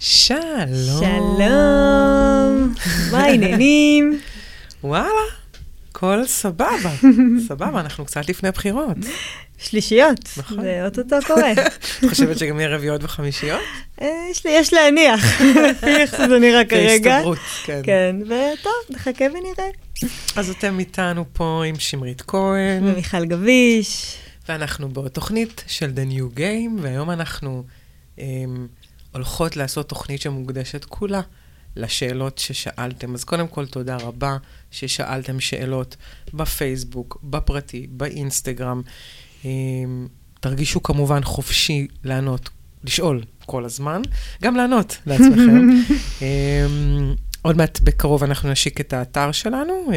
שלום. שלום, מה העניינים? וואלה, הכל סבבה. סבבה, אנחנו קצת לפני בחירות. שלישיות, נכון. זה אוטוטו קורה. את חושבת שגם יהיה רביעיות וחמישיות? אה, יש לי- יש להניח, לפי איך שזה נראה כרגע. בהסתברות, כן. כן, וטוב, נחכה ונראה. אז אתם איתנו פה עם שמרית כהן, ומיכל גביש. ואנחנו בתוכנית של The New Game, והיום אנחנו um, הולכות לעשות תוכנית שמוקדשת כולה לשאלות ששאלתם. אז קודם כל, תודה רבה ששאלתם שאלות בפייסבוק, בפרטי, באינסטגרם. Um, תרגישו כמובן חופשי לענות, לשאול כל הזמן, גם לענות לעצמכם. um, עוד מעט בקרוב אנחנו נשיק את האתר שלנו, um,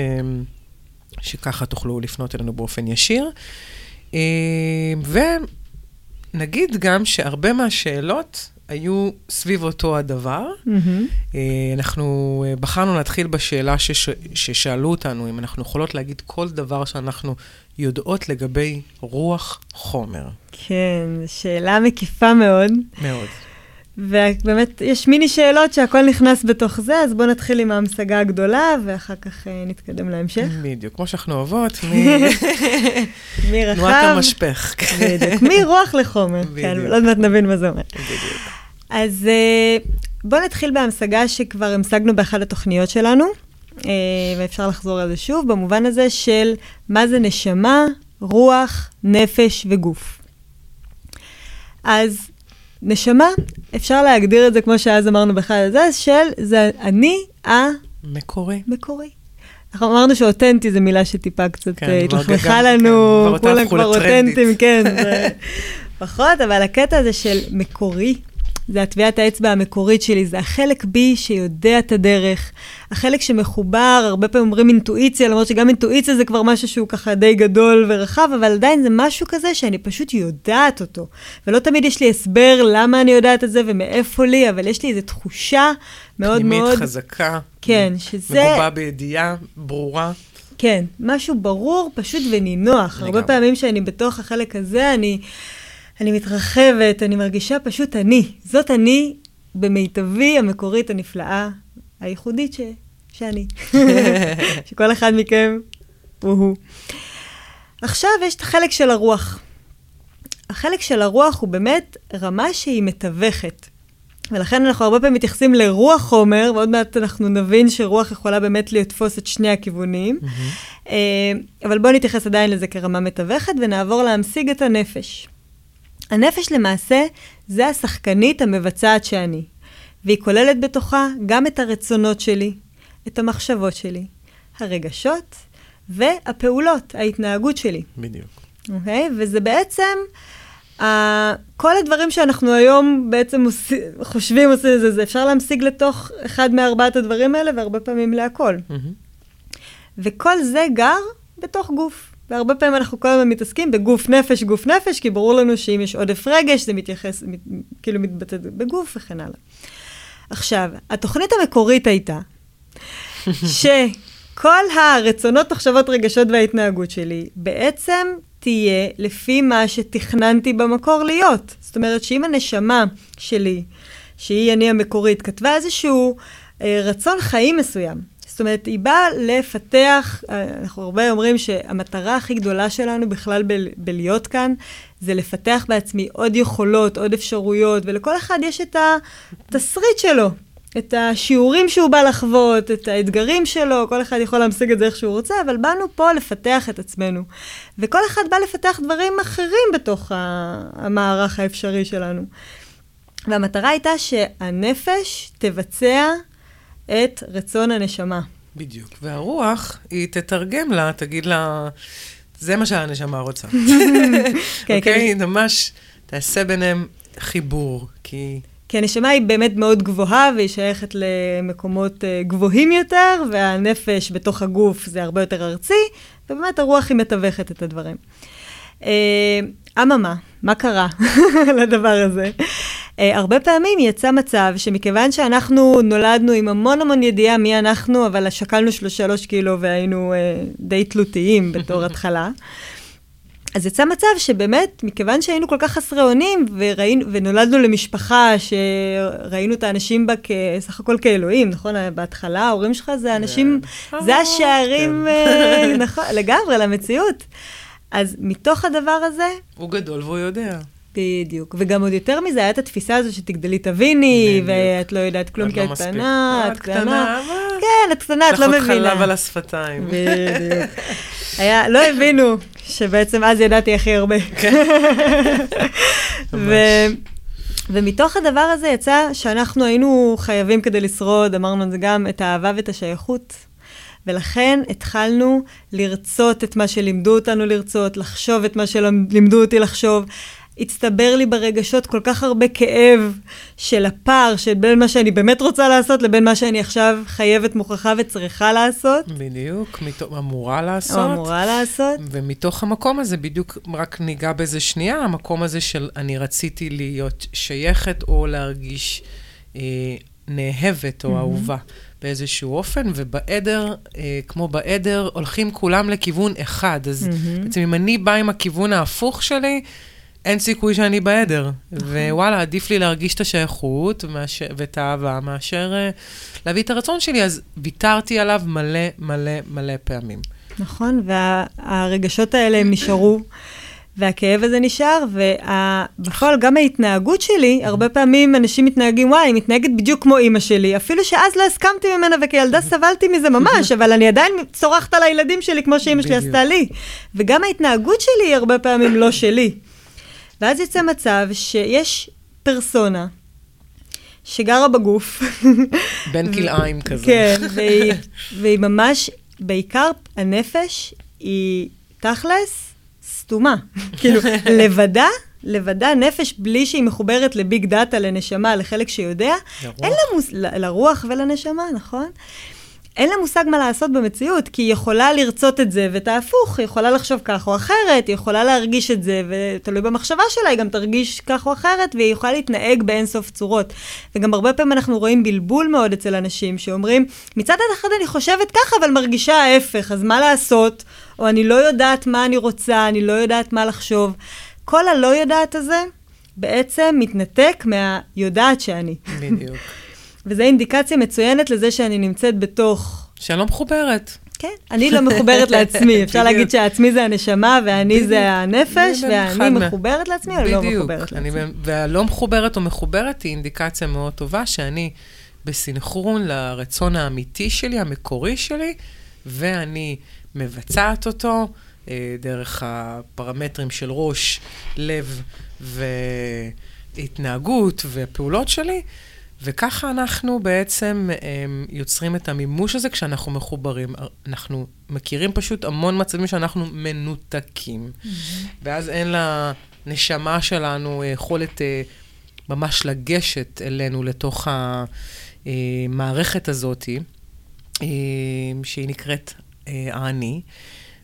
שככה תוכלו לפנות אלינו באופן ישיר. ונגיד גם שהרבה מהשאלות היו סביב אותו הדבר. אה, אנחנו אה, בחרנו להתחיל בשאלה שש, ששאלו אותנו, אם אנחנו יכולות להגיד כל דבר שאנחנו יודעות לגבי רוח חומר. כן, שאלה מקיפה מאוד. מאוד. ובאמת, יש מיני שאלות שהכל נכנס בתוך זה, אז בואו נתחיל עם ההמשגה הגדולה, ואחר כך אה, נתקדם להמשך. בדיוק, כמו שאנחנו אוהבות, מרחב. מתנועת המשפך. כן, בדיוק, מרוח לחומר. כן, בדיוק. עוד מעט נבין מה זה אומר. בדיוק. אז אה, בואו נתחיל בהמשגה שכבר המשגנו באחת התוכניות שלנו, אה, ואפשר לחזור על זה שוב, במובן הזה של מה זה נשמה, רוח, נפש וגוף. אז נשמה, אפשר להגדיר את זה, כמו שאז אמרנו באחד הזה, של זה אני המקורי. מקורי. אנחנו אמרנו שאותנטי זו מילה שטיפה קצת כן, אה, התלכלכה לנו, כן, כולם כבר. אותנטיים, כן, זה פחות, אבל הקטע הזה של מקורי, זה הטביעת האצבע המקורית שלי, זה החלק בי שיודע את הדרך, החלק שמחובר, הרבה פעמים אומרים אינטואיציה, למרות שגם אינטואיציה זה כבר משהו שהוא ככה די גדול ורחב, אבל עדיין זה משהו כזה שאני פשוט יודעת אותו. ולא תמיד יש לי הסבר למה אני יודעת את זה ומאיפה לי, אבל יש לי איזו תחושה מאוד פנימית מאוד... חזקה. כן, שזה... מגובה בידיעה ברורה. כן, משהו ברור, פשוט ונינוח. הרבה פעמים שאני בתוך החלק הזה, אני, אני מתרחבת, אני מרגישה פשוט אני. זאת אני במיטבי, המקורית, הנפלאה, הייחודית ש, שאני. שכל אחד מכם הוא הוא. עכשיו יש את החלק של הרוח. החלק של הרוח הוא באמת רמה שהיא מתווכת. ולכן אנחנו הרבה פעמים מתייחסים לרוח חומר, ועוד מעט אנחנו נבין שרוח יכולה באמת לתפוס את שני הכיוונים. אה, אבל בואו נתייחס עדיין לזה כרמה מתווכת, ונעבור להמשיג את הנפש. הנפש למעשה זה השחקנית המבצעת שאני, והיא כוללת בתוכה גם את הרצונות שלי, את המחשבות שלי, הרגשות והפעולות, ההתנהגות שלי. בדיוק. אוקיי? וזה בעצם, uh, כל הדברים שאנחנו היום בעצם עושים, חושבים עושים את זה, זה אפשר להמשיג לתוך אחד מארבעת הדברים האלה, והרבה פעמים להכל. מהמם. וכל זה גר בתוך גוף. והרבה פעמים אנחנו כל הזמן מתעסקים בגוף נפש, גוף נפש, כי ברור לנו שאם יש עודף רגש, זה מתייחס, מת, כאילו מתבטא בגוף וכן הלאה. עכשיו, התוכנית המקורית הייתה שכל הרצונות, מחשבות, רגשות וההתנהגות שלי בעצם תהיה לפי מה שתכננתי במקור להיות. זאת אומרת שאם הנשמה שלי, שהיא אני המקורית, כתבה איזשהו אה, רצון חיים מסוים, זאת אומרת, היא באה לפתח, אה, אנחנו הרבה אומרים שהמטרה הכי גדולה שלנו בכלל ב- בלהיות כאן, זה לפתח בעצמי עוד יכולות, עוד אפשרויות, ולכל אחד יש את התסריט שלו, את השיעורים שהוא בא לחוות, את האתגרים שלו, כל אחד יכול להמשיג את זה איך שהוא רוצה, אבל באנו פה לפתח את עצמנו. וכל אחד בא לפתח דברים אחרים בתוך המערך האפשרי שלנו. והמטרה הייתה שהנפש תבצע את רצון הנשמה. בדיוק. והרוח, היא תתרגם לה, תגיד לה, זה מה שהנשמה רוצה. כן, אוקיי? ממש תעשה ביניהם חיבור, כי... כי הנשמה היא באמת מאוד גבוהה, והיא שייכת למקומות uh, גבוהים יותר, והנפש בתוך הגוף זה הרבה יותר ארצי, ובאמת הרוח היא מתווכת את הדברים. Uh, אממה, מה קרה לדבר הזה? Uh, הרבה פעמים יצא מצב שמכיוון שאנחנו נולדנו עם המון המון ידיעה מי אנחנו, אבל שקלנו שלוש, קילו והיינו uh, די תלותיים בתור התחלה, אז יצא מצב שבאמת, מכיוון שהיינו כל כך חסרי אונים, וראינו, ונולדנו למשפחה שראינו את האנשים בה כסך הכל כאלוהים, נכון? בהתחלה ההורים שלך זה אנשים, כן. זה השערים, אה, נכון, לגמרי, למציאות. אז מתוך הדבר הזה, הוא גדול והוא יודע. בדיוק. וגם עוד יותר מזה, הייתה את התפיסה הזו שתגדלי תביני. ואת לא יודעת כלום את כי לא את. קטנה, אה, את את קטנה. קטנה, מה? כן, את קטנה, את לא לך מבינה. עוד חלב על השפתיים. בדיוק. היה, לא הבינו שבעצם אז ידעתי הכי הרבה. כן. ו... ומתוך הדבר הזה יצא שאנחנו היינו חייבים כדי לשרוד, אמרנו את זה גם, את האהבה ואת השייכות. ולכן התחלנו לרצות את מה שלימדו אותנו לרצות, לחשוב את מה שלימדו אותי לחשוב. הצטבר לי ברגשות כל כך הרבה כאב של הפער שבין מה שאני באמת רוצה לעשות לבין מה שאני עכשיו חייבת, מוכרחה וצריכה לעשות, בדיוק, מתוך- אמורה לעשות. או אמורה לעשות. ומתוך המקום הזה, בדיוק רק ניגע בזה שנייה, המקום הזה של אני רציתי להיות שייכת או להרגיש אה, נאהבת או אהובה באיזשהו אופן, ובעדר, אה, כמו בעדר, הולכים כולם לכיוון אחד. אז בעצם אם אני באה עם הכיוון ההפוך שלי, אין סיכוי שאני בעדר. ווואלה, עדיף לי להרגיש את השייכות מאשר, ואת האהבה מאשר אה, להביא את הרצון שלי, אז ויתרתי עליו מלא מלא מלא פעמים. נכון, והרגשות האלה הם נשארו, והכאב הזה נשאר, ובפועל גם ההתנהגות שלי, הרבה פעמים אנשים מתנהגים, וואי, היא מתנהגת בדיוק כמו אימא שלי, אפילו שאז לא הסכמתי ממנה, וכילדה סבלתי מזה ממש, אבל אני עדיין צורחת על הילדים שלי כמו שאימא שלי. עשתה לי. וגם ההתנהגות שלי היא הרבה פעמים לא שלי. ואז יוצא מצב שיש פרסונה שגרה בגוף, בין כלאיים כזה. כן, והיא, והיא ממש, בעיקר הנפש, היא תכלס סתומה. כאילו, לבדה, לבדה נפש בלי שהיא מחוברת לביג דאטה, לנשמה, לחלק שיודע, לרוח. אין לה מוס... לרוח ולנשמה, נכון? אין לה מושג מה לעשות במציאות, כי היא יכולה לרצות את זה, ואת ההפוך, היא יכולה לחשוב כך או אחרת, היא יכולה להרגיש את זה, ותלוי במחשבה שלה, היא גם תרגיש כך או אחרת, והיא יכולה להתנהג באינסוף צורות. וגם הרבה פעמים אנחנו רואים בלבול מאוד אצל אנשים, שאומרים, מצד אחד אני חושבת ככה, אבל מרגישה ההפך, אז מה לעשות? או אני לא יודעת מה אני רוצה, אני לא יודעת מה לחשוב. כל הלא יודעת הזה בעצם מתנתק מהיודעת שאני. בדיוק. וזו אינדיקציה מצוינת לזה שאני נמצאת בתוך... שאני לא מחוברת. כן, אני לא מחוברת לעצמי. אפשר בדיוק. להגיד שהעצמי זה הנשמה, ואני בדיוק. זה הנפש, ואני מחוברת לעצמי, או לא בדיוק. מחוברת לעצמי. ב- והלא מחוברת או מחוברת היא אינדיקציה מאוד טובה שאני בסינכרון לרצון האמיתי שלי, המקורי שלי, ואני מבצעת אותו אה, דרך הפרמטרים של ראש, לב והתנהגות והפעולות שלי. וככה אנחנו בעצם הם, יוצרים את המימוש הזה כשאנחנו מחוברים. אנחנו מכירים פשוט המון מצבים שאנחנו מנותקים. ואז אין לנשמה שלנו יכולת אה, ממש לגשת אלינו לתוך המערכת הזאת, אה, שהיא נקראת אה, האני.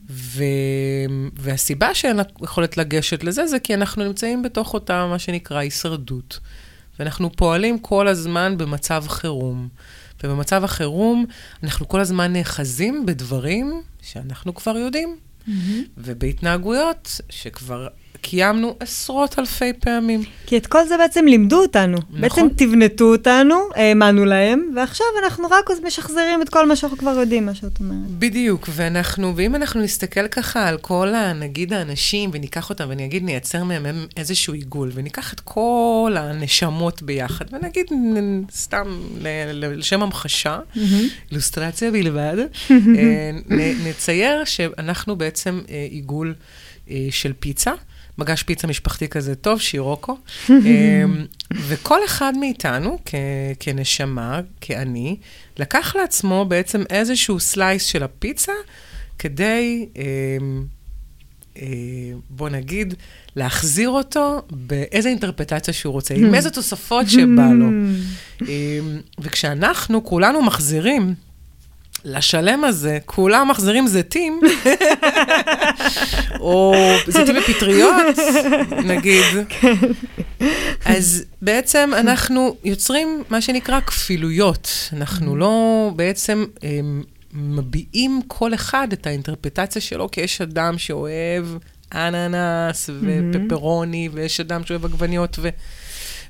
ו... והסיבה שאין לה יכולת לגשת לזה, זה כי אנחנו נמצאים בתוך אותה, מה שנקרא, הישרדות. ואנחנו פועלים כל הזמן במצב חירום. ובמצב החירום אנחנו כל הזמן נאחזים בדברים שאנחנו כבר יודעים, ובהתנהגויות שכבר קיימנו עשרות אלפי פעמים. כי את כל זה בעצם לימדו אותנו. נכון. בעצם תבנתו אותנו, האמנו להם, ועכשיו אנחנו רק משחזרים את כל מה שאנחנו כבר יודעים, מה שאת אומרת. בדיוק, ואנחנו, ואם אנחנו נסתכל ככה על כל, ה, נגיד, האנשים, וניקח אותם, ואני אגיד, נייצר מהם איזשהו עיגול, וניקח את כל הנשמות ביחד, ונגיד, סתם לשם המחשה, אילוסטרציה בלבד, אה, נ- נצייר שאנחנו בעצם אה, עיגול אה, של פיצה. מגש פיצה משפחתי כזה טוב, שירוקו. אה, וכל אחד מאיתנו, כ- כנשמה, כאני, לקח לעצמו בעצם איזשהו סלייס של הפיצה, כדי, אה, אה, בוא נגיד, להחזיר אותו באיזה אינטרפטציה שהוא רוצה, עם איזה תוספות שבא לו. אה, וכשאנחנו כולנו מחזירים לשלם הזה, כולם מחזירים זיתים, או זיתים ופטריות, נגיד. אז בעצם אנחנו יוצרים מה שנקרא כפילויות. אנחנו לא בעצם הם, מביעים כל אחד את האינטרפטציה שלו, כי יש אדם שאוהב אננס ופפרוני, ויש אדם שאוהב עגבניות ו...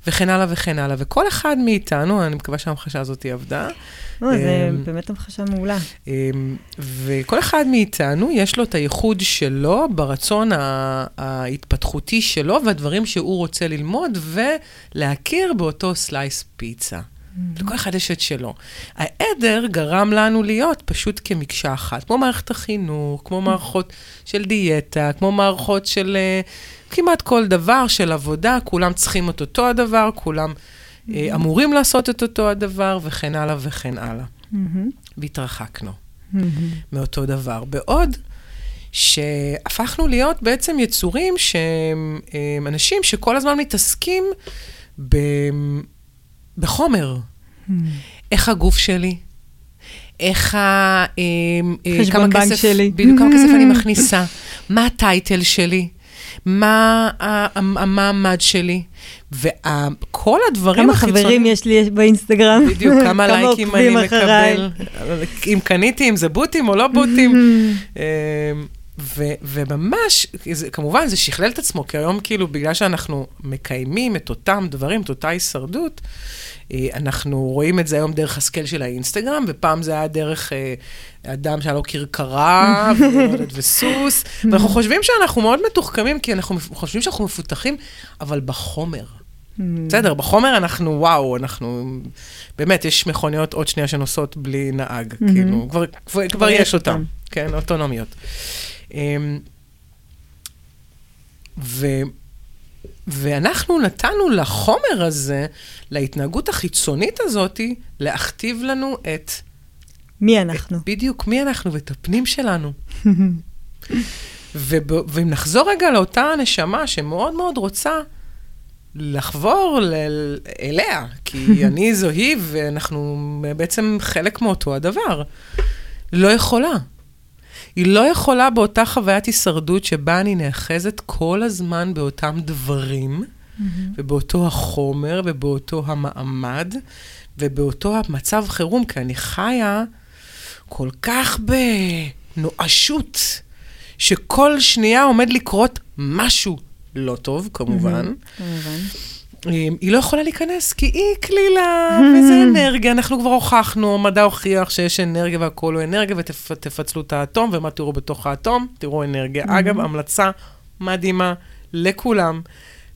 וכן הלאה וכן הלאה. וכל אחד מאיתנו, אני מקווה שההמחשה הזאת עבדה. או, זה אמ, באמת המחשה מעולה. אמ, וכל אחד מאיתנו, יש לו את הייחוד שלו ברצון ההתפתחותי שלו והדברים שהוא רוצה ללמוד ולהכיר באותו סלייס פיצה. לכל אחד יש את שלו. העדר גרם לנו להיות פשוט כמקשה אחת, כמו מערכת החינוך, כמו מערכות של דיאטה, כמו מערכות של uh, כמעט כל דבר, של עבודה, כולם צריכים את אותו הדבר, כולם uh, אמורים לעשות את אותו הדבר, וכן הלאה וכן הלאה. מהמם. והתרחקנו מהמם. מאותו דבר. בעוד שהפכנו להיות בעצם יצורים שהם הם אנשים שכל הזמן מתעסקים ב, בחומר. איך הגוף שלי? איך ה... אמ, אה, חשבון כמה בנק כסף, שלי. בדיוק, כמה כסף אני מכניסה? מה הטייטל שלי? מה המעמד שלי? וכל הדברים כמה החיצוניים... חברים יש לי באינסטגרם? בדיוק, כמה לייקים אני. מקבל, אם קניתי, אם זה בוטים או לא בוטים. ו- וממש, זה, כמובן, זה שכלל את עצמו, כי היום כאילו, בגלל שאנחנו מקיימים את אותם דברים, את אותה הישרדות, אה, אנחנו רואים את זה היום דרך הסקל של האינסטגרם, ופעם זה היה דרך אה, אדם שהיה לו כרכרה, וסוס, ואנחנו חושבים שאנחנו מאוד מתוחכמים, כי אנחנו חושבים שאנחנו מפותחים, אבל בחומר. בסדר, בחומר אנחנו, וואו, אנחנו, באמת, יש מכוניות עוד שנייה שנוסעות בלי נהג, מהמם. כאילו, כבר, כבר, כבר יש אותם. כן, אוטונומיות. אמ, ו, ואנחנו נתנו לחומר הזה, להתנהגות החיצונית הזאת, להכתיב לנו את, מי אנחנו? בדיוק מי אנחנו ואת הפנים שלנו. וב, ואם נחזור רגע לאותה הנשמה שמאוד מאוד רוצה לחבור ל- אליה, כי אני זו היא ואנחנו בעצם חלק מאותו הדבר. לא יכולה. היא לא יכולה באותה חוויית הישרדות שבה אני נאחזת כל הזמן באותם דברים, ובאותו החומר, ובאותו המעמד, ובאותו המצב חירום, כי אני חיה כל כך בנואשות, שכל שנייה עומד לקרות משהו לא טוב, כמובן. כמובן. היא לא יכולה להיכנס, כי היא כלילה, וזה אנרגיה. אנחנו כבר הוכחנו, המדע הוכיח שיש אנרגיה והכול הוא אנרגיה, ותפצלו את האטום, ומה תראו בתוך האטום? תראו אנרגיה. אגב, המלצה מדהימה לכולם,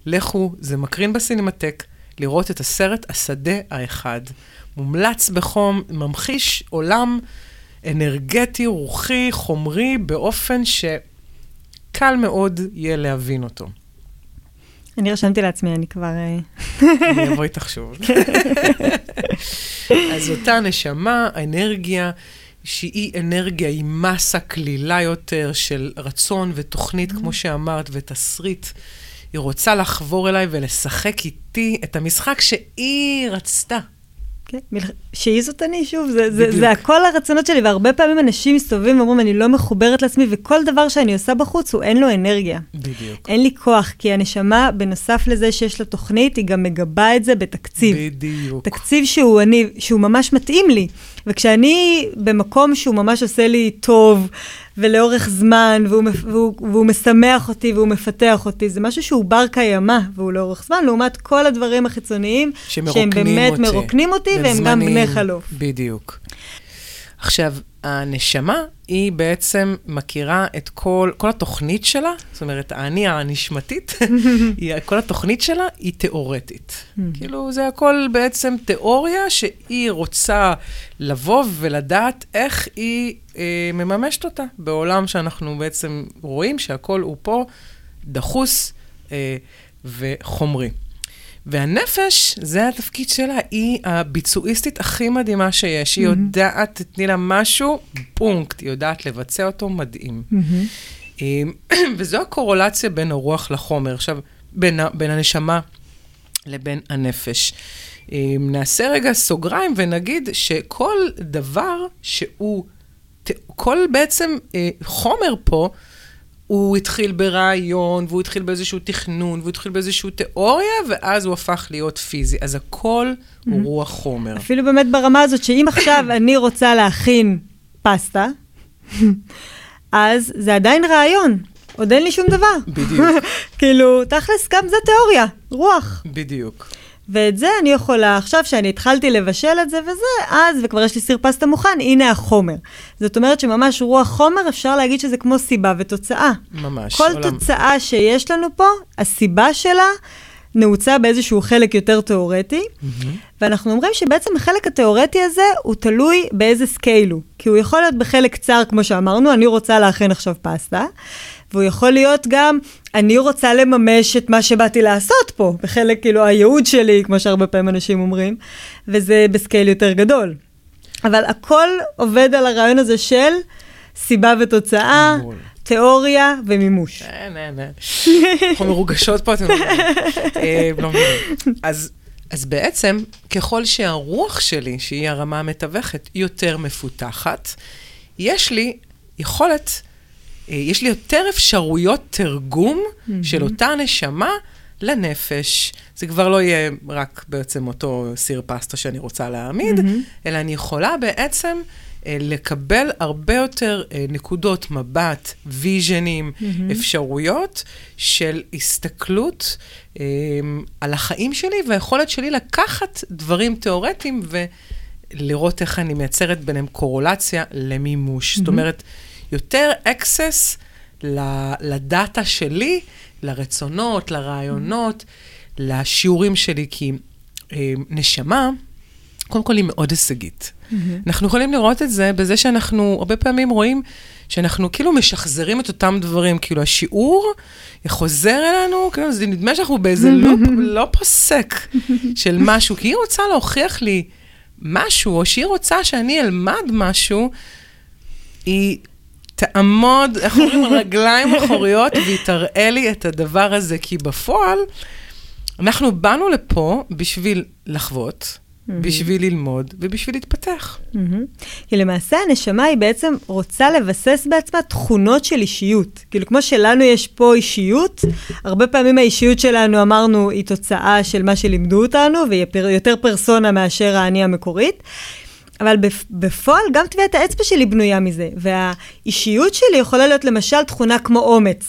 לכו, זה מקרין בסינמטק, לראות את הסרט השדה האחד. מומלץ בחום, ממחיש עולם אנרגטי, רוחי, חומרי, באופן שקל מאוד יהיה להבין אותו. אני רשמתי לעצמי, אני כבר... אה, אני אבוא איתך שוב. אז אותה נשמה, האנרגיה, שהיא אנרגיה, היא מסה קלילה יותר של רצון ותוכנית, כמו שאמרת, ותסריט. היא רוצה לחבור אליי ולשחק איתי את המשחק שהיא רצתה. אני, שוב, זה, זה. זה הכל הרצונות שלי, והרבה פעמים אנשים מסתובבים ואומרים, אני לא מחוברת לעצמי, וכל דבר שאני עושה בחוץ, הוא אין לו אנרגיה. בדיוק. אין לי כוח, כי הנשמה, בנוסף לזה שיש לה תוכנית, היא גם מגבה את זה בתקציב. בדיוק. תקציב שהוא אני, שהוא ממש מתאים לי. וכשאני במקום שהוא ממש עושה לי טוב, ולאורך זמן, והוא, והוא, והוא משמח אותי והוא מפתח אותי, זה משהו שהוא בר קיימא, והוא לאורך זמן, לעומת כל הדברים החיצוניים, שהם באמת אותי. מרוקנים אותי, והם והם גם בני. חלוף. בדיוק. עכשיו, הנשמה היא בעצם מכירה את כל, כל התוכנית שלה, זאת אומרת, האני הנשמתית, היא, כל התוכנית שלה היא תיאורטית. כאילו, זה הכל בעצם תיאוריה שהיא רוצה לבוא ולדעת איך היא אה, מממשת אותה בעולם שאנחנו בעצם רואים שהכל הוא פה דחוס אה, וחומרי. והנפש, זה התפקיד שלה, היא הביצועיסטית הכי מדהימה שיש. היא יודעת, תתני לה משהו, פונקט, היא יודעת לבצע אותו מדהים. אמ, וזו הקורולציה בין הרוח לחומר. עכשיו, בין, בין הנשמה לבין הנפש. אמ, נעשה רגע סוגריים ונגיד שכל דבר שהוא, כל בעצם אה, חומר פה, הוא התחיל ברעיון, והוא התחיל באיזשהו תכנון, והוא התחיל באיזושהי תיאוריה, ואז הוא הפך להיות פיזי. אז הכל הוא רוח חומר. אפילו באמת ברמה הזאת, שאם עכשיו אני רוצה להכין פסטה, אז זה עדיין רעיון. עוד אין לי שום דבר. בדיוק. כאילו, תכלס, גם זה תיאוריה, רוח. בדיוק. ואת זה אני יכולה, עכשיו שאני התחלתי לבשל את זה וזה, אז, וכבר יש לי סיר פסטה מוכן, הנה החומר. זאת אומרת שממש רוח חומר, אפשר להגיד שזה כמו סיבה ותוצאה. ממש. כל עולם. תוצאה שיש לנו פה, הסיבה שלה נעוצה באיזשהו חלק יותר תיאורטי, ואנחנו אומרים שבעצם החלק התיאורטי הזה הוא תלוי באיזה scale הוא. כי הוא יכול להיות בחלק קצר, כמו שאמרנו, אני רוצה להכין עכשיו פסטה, והוא יכול להיות גם, אני רוצה לממש את מה שבאתי לעשות פה, בחלק, כאילו, הייעוד שלי, כמו שהרבה פעמים אנשים אומרים, וזה בסקייל יותר גדול. אבל הכל עובד על הרעיון הזה של סיבה ותוצאה, בול. תיאוריה ומימוש. אין, אין, אין. אנחנו מרוגשות פה, אתם מבינים. אה, לא מבינים. אז, בעצם, ככל שהרוח שלי, שהיא הרמה המתווכת, יותר מפותחת, יש לי יכולת, יש לי יותר אפשרויות תרגום של אותה נשמה לנפש. זה כבר לא יהיה רק בעצם אותו סיר פסטה שאני רוצה להעמיד, אלא אני יכולה בעצם אה, לקבל הרבה יותר אה, נקודות מבט, ויז'נים, אפשרויות של הסתכלות אה, על החיים שלי והיכולת שלי לקחת דברים תיאורטיים ולראות איך אני מייצרת ביניהם קורולציה למימוש. זאת אומרת, יותר access לדאטה שלי, לרצונות, לרעיונות, לשיעורים שלי, כי אה, נשמה, קודם כל היא מאוד הישגית. אנחנו יכולים לראות את זה בזה שאנחנו הרבה פעמים רואים שאנחנו כאילו משחזרים את אותם דברים, כאילו השיעור חוזר אלינו, כאילו זה נדמה שאנחנו באיזה לופ לא פוסק של משהו, כי היא רוצה להוכיח לי משהו, או שהיא רוצה שאני אלמד משהו, היא תעמוד, איך אומרים, על רגליים אחוריות, והיא תראה לי את הדבר הזה, כי בפועל, אנחנו באנו לפה בשביל לחוות, בשביל ללמוד ובשביל להתפתח. כי למעשה הנשמה היא בעצם רוצה לבסס בעצמה תכונות של אישיות. כאילו, כמו שלנו יש פה אישיות, הרבה פעמים האישיות שלנו, אמרנו, היא תוצאה של מה שלימדו אותנו, והיא יותר פרסונה מאשר האני המקורית. אבל בפ- בפועל, גם טביעת האצבע שלי בנויה מזה, והאישיות שלי יכולה להיות למשל תכונה כמו אומץ.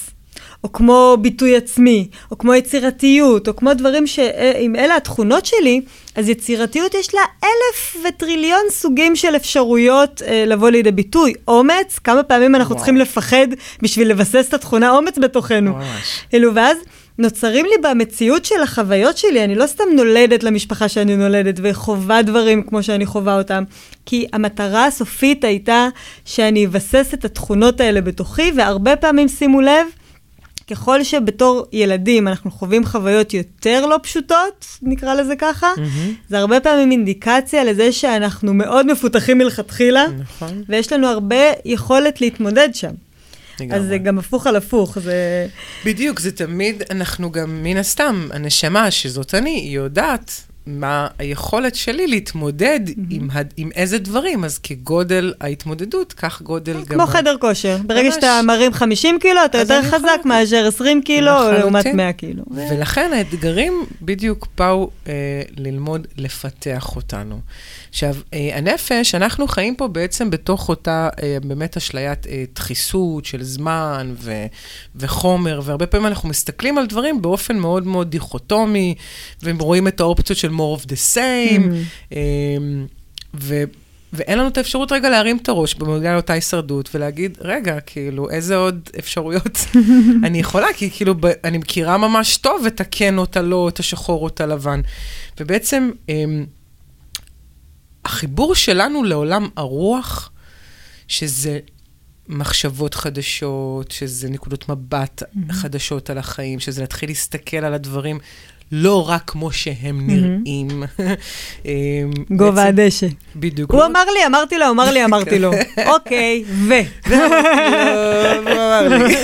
או כמו ביטוי עצמי, או כמו יצירתיות, או כמו דברים שאם אלה התכונות שלי, אז יצירתיות יש לה אלף וטריליון סוגים של אפשרויות אה, לבוא לידי ביטוי. אומץ, כמה פעמים אנחנו וואו. צריכים לפחד בשביל לבסס את התכונה אומץ בתוכנו. ממש. כאילו, ואז נוצרים לי במציאות של החוויות שלי, אני לא סתם נולדת למשפחה שאני נולדת וחווה דברים כמו שאני חווה אותם, כי המטרה הסופית הייתה שאני אבסס את התכונות האלה בתוכי, והרבה פעמים, שימו לב, ככל שבתור ילדים אנחנו חווים חוויות יותר לא פשוטות, נקרא לזה ככה, זה הרבה פעמים אינדיקציה לזה שאנחנו מאוד מפותחים מלכתחילה, נכון. ויש לנו הרבה יכולת להתמודד שם. לגמרי. אז זה גם הפוך על הפוך, זה... בדיוק, זה תמיד, אנחנו גם, מן הסתם, הנשמה, שזאת אני, היא יודעת מה היכולת שלי להתמודד עם, ה- עם איזה דברים. אז כגודל ההתמודדות, כך גודל גם... כמו חדר כושר. ברגע ממש. שאתה מרים 50 קילו, אתה יותר חזק מאשר 20 קילו. לעומת 100 קילו. ולכן האתגרים בדיוק באו אה, ללמוד לפתח אותנו. עכשיו, אה, הנפש, אנחנו חיים פה בעצם בתוך אותה אה, באמת אשליית אה, דחיסות של זמן ו, וחומר, והרבה פעמים אנחנו מסתכלים על דברים באופן מאוד מאוד דיכוטומי, ורואים את האופציות של more of the same, אה, ו... ואין לנו את האפשרות רגע להרים את הראש במודל לאותה הישרדות ולהגיד, רגע, כאילו, איזה עוד אפשרויות אני יכולה? כי כאילו, ב- אני מכירה ממש טוב את הכן או את הלא, את השחור או את הלבן. ובעצם, אמ, החיבור שלנו לעולם הרוח, שזה מחשבות חדשות, שזה נקודות מבט חדשות על החיים, שזה להתחיל להסתכל על הדברים לא רק כמו שהם נראים. אמ, גובה הדשא. בדיוק. הוא אמר לי, אמרתי לו, אמר לי, אמרתי לו. אוקיי, ו... הוא אמר לי.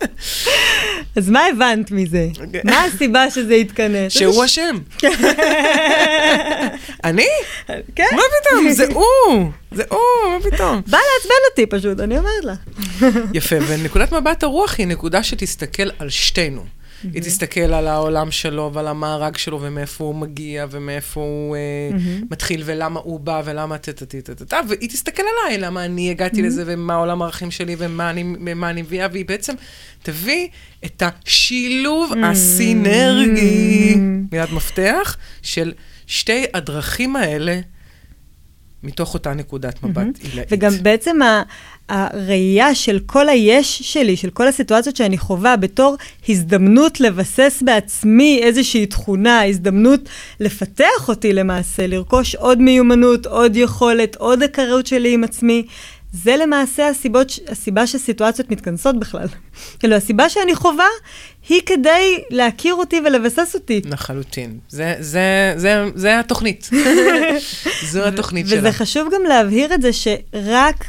אז מה הבנת מזה? מה הסיבה שזה התכנס? שהוא אשם. אני? כן, מה פתאום? זה הוא. זה הוא, מה פתאום? בא לעצבן אותי פשוט, אני אומרת לה. יפה, ונקודת מבט הרוח היא נקודה שתסתכל על שתינו. היא תסתכל על העולם שלו ועל המארג שלו ומאיפה הוא מגיע ומאיפה הוא אה, מתחיל ולמה הוא בא ולמה טה-טה-טה-טה, והיא תסתכל עליי, למה אני הגעתי לזה ומה עולם הערכים שלי ומה אני, אני מביאה, והיא בעצם תביא את השילוב הסינרגי, מילת מפתח, של שתי הדרכים האלה. מתוך אותה נקודת מבט עילאית. וגם בעצם ה- הראייה של כל היש שלי, של כל הסיטואציות שאני חווה, בתור הזדמנות לבסס בעצמי איזושהי תכונה, הזדמנות לפתח אותי למעשה, לרכוש עוד מיומנות, עוד יכולת, עוד הכרות שלי עם עצמי. זה למעשה הסיבות, הסיבה שסיטואציות מתכנסות בכלל. כאילו, הסיבה שאני חווה היא כדי להכיר אותי ולבסס אותי. לחלוטין. זה, זה, זה, זה התוכנית. זו התוכנית שלה. וזה חשוב גם להבהיר את זה שרק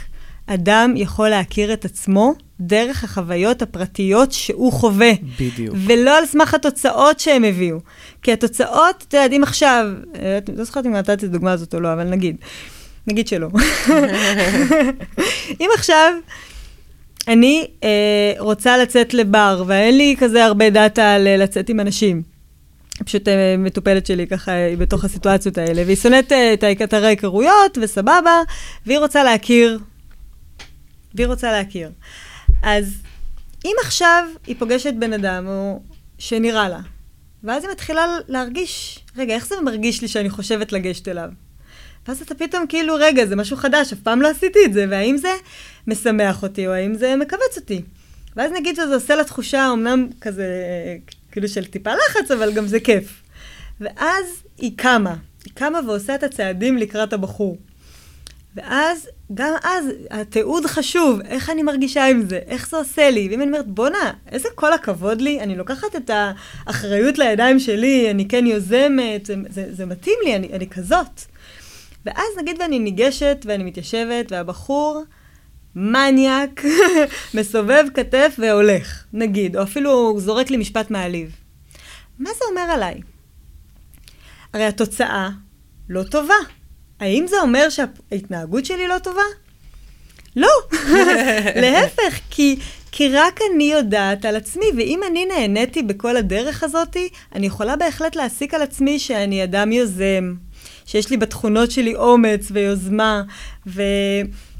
אדם יכול להכיר את עצמו דרך החוויות הפרטיות שהוא חווה. בדיוק. ולא על סמך התוצאות שהם הביאו. כי התוצאות, את יודעת, אם עכשיו, אה, לא זוכרת אם נתתי את הדוגמה הזאת או לא, אבל נגיד, נגיד שלא. אם עכשיו אני אה, רוצה לצאת לבר, ואין לי כזה הרבה דאטה על לצאת עם אנשים, פשוט אה, מטופלת שלי ככה, היא בתוך הסיטואציות האלה, והיא שונאת אה, את אתרי ההיכרויות, וסבבה, והיא רוצה להכיר, והיא רוצה להכיר. אז אם עכשיו היא פוגשת בן אדם או שנראה לה, ואז היא מתחילה להרגיש, רגע, איך זה מרגיש לי שאני חושבת לגשת אליו? ואז אתה פתאום כאילו, רגע, זה משהו חדש, אף פעם לא עשיתי את זה, והאם זה משמח אותי, או האם זה מכווץ אותי? ואז נגיד שזה עושה לה תחושה, אמנם כזה, כאילו של טיפה לחץ, אבל גם זה כיף. ואז היא קמה, היא קמה ועושה את הצעדים לקראת הבחור. ואז, גם אז, התיעוד חשוב, איך אני מרגישה עם זה, איך זה עושה לי. ואם אני אומרת, בואנה, איזה כל הכבוד לי, אני לוקחת את האחריות לידיים שלי, אני כן יוזמת, זה, זה, זה מתאים לי, אני, אני כזאת. ואז נגיד ואני ניגשת ואני מתיישבת, והבחור מניאק, מסובב כתף והולך, נגיד, או אפילו זורק לי משפט מעליב. מה זה אומר עליי? הרי התוצאה לא טובה. האם זה אומר שההתנהגות שלי לא טובה? לא, להפך, כי, כי רק אני יודעת על עצמי, ואם אני נהניתי בכל הדרך הזאת, אני יכולה בהחלט להסיק על עצמי שאני אדם יוזם, שיש לי בתכונות שלי אומץ ויוזמה, ו...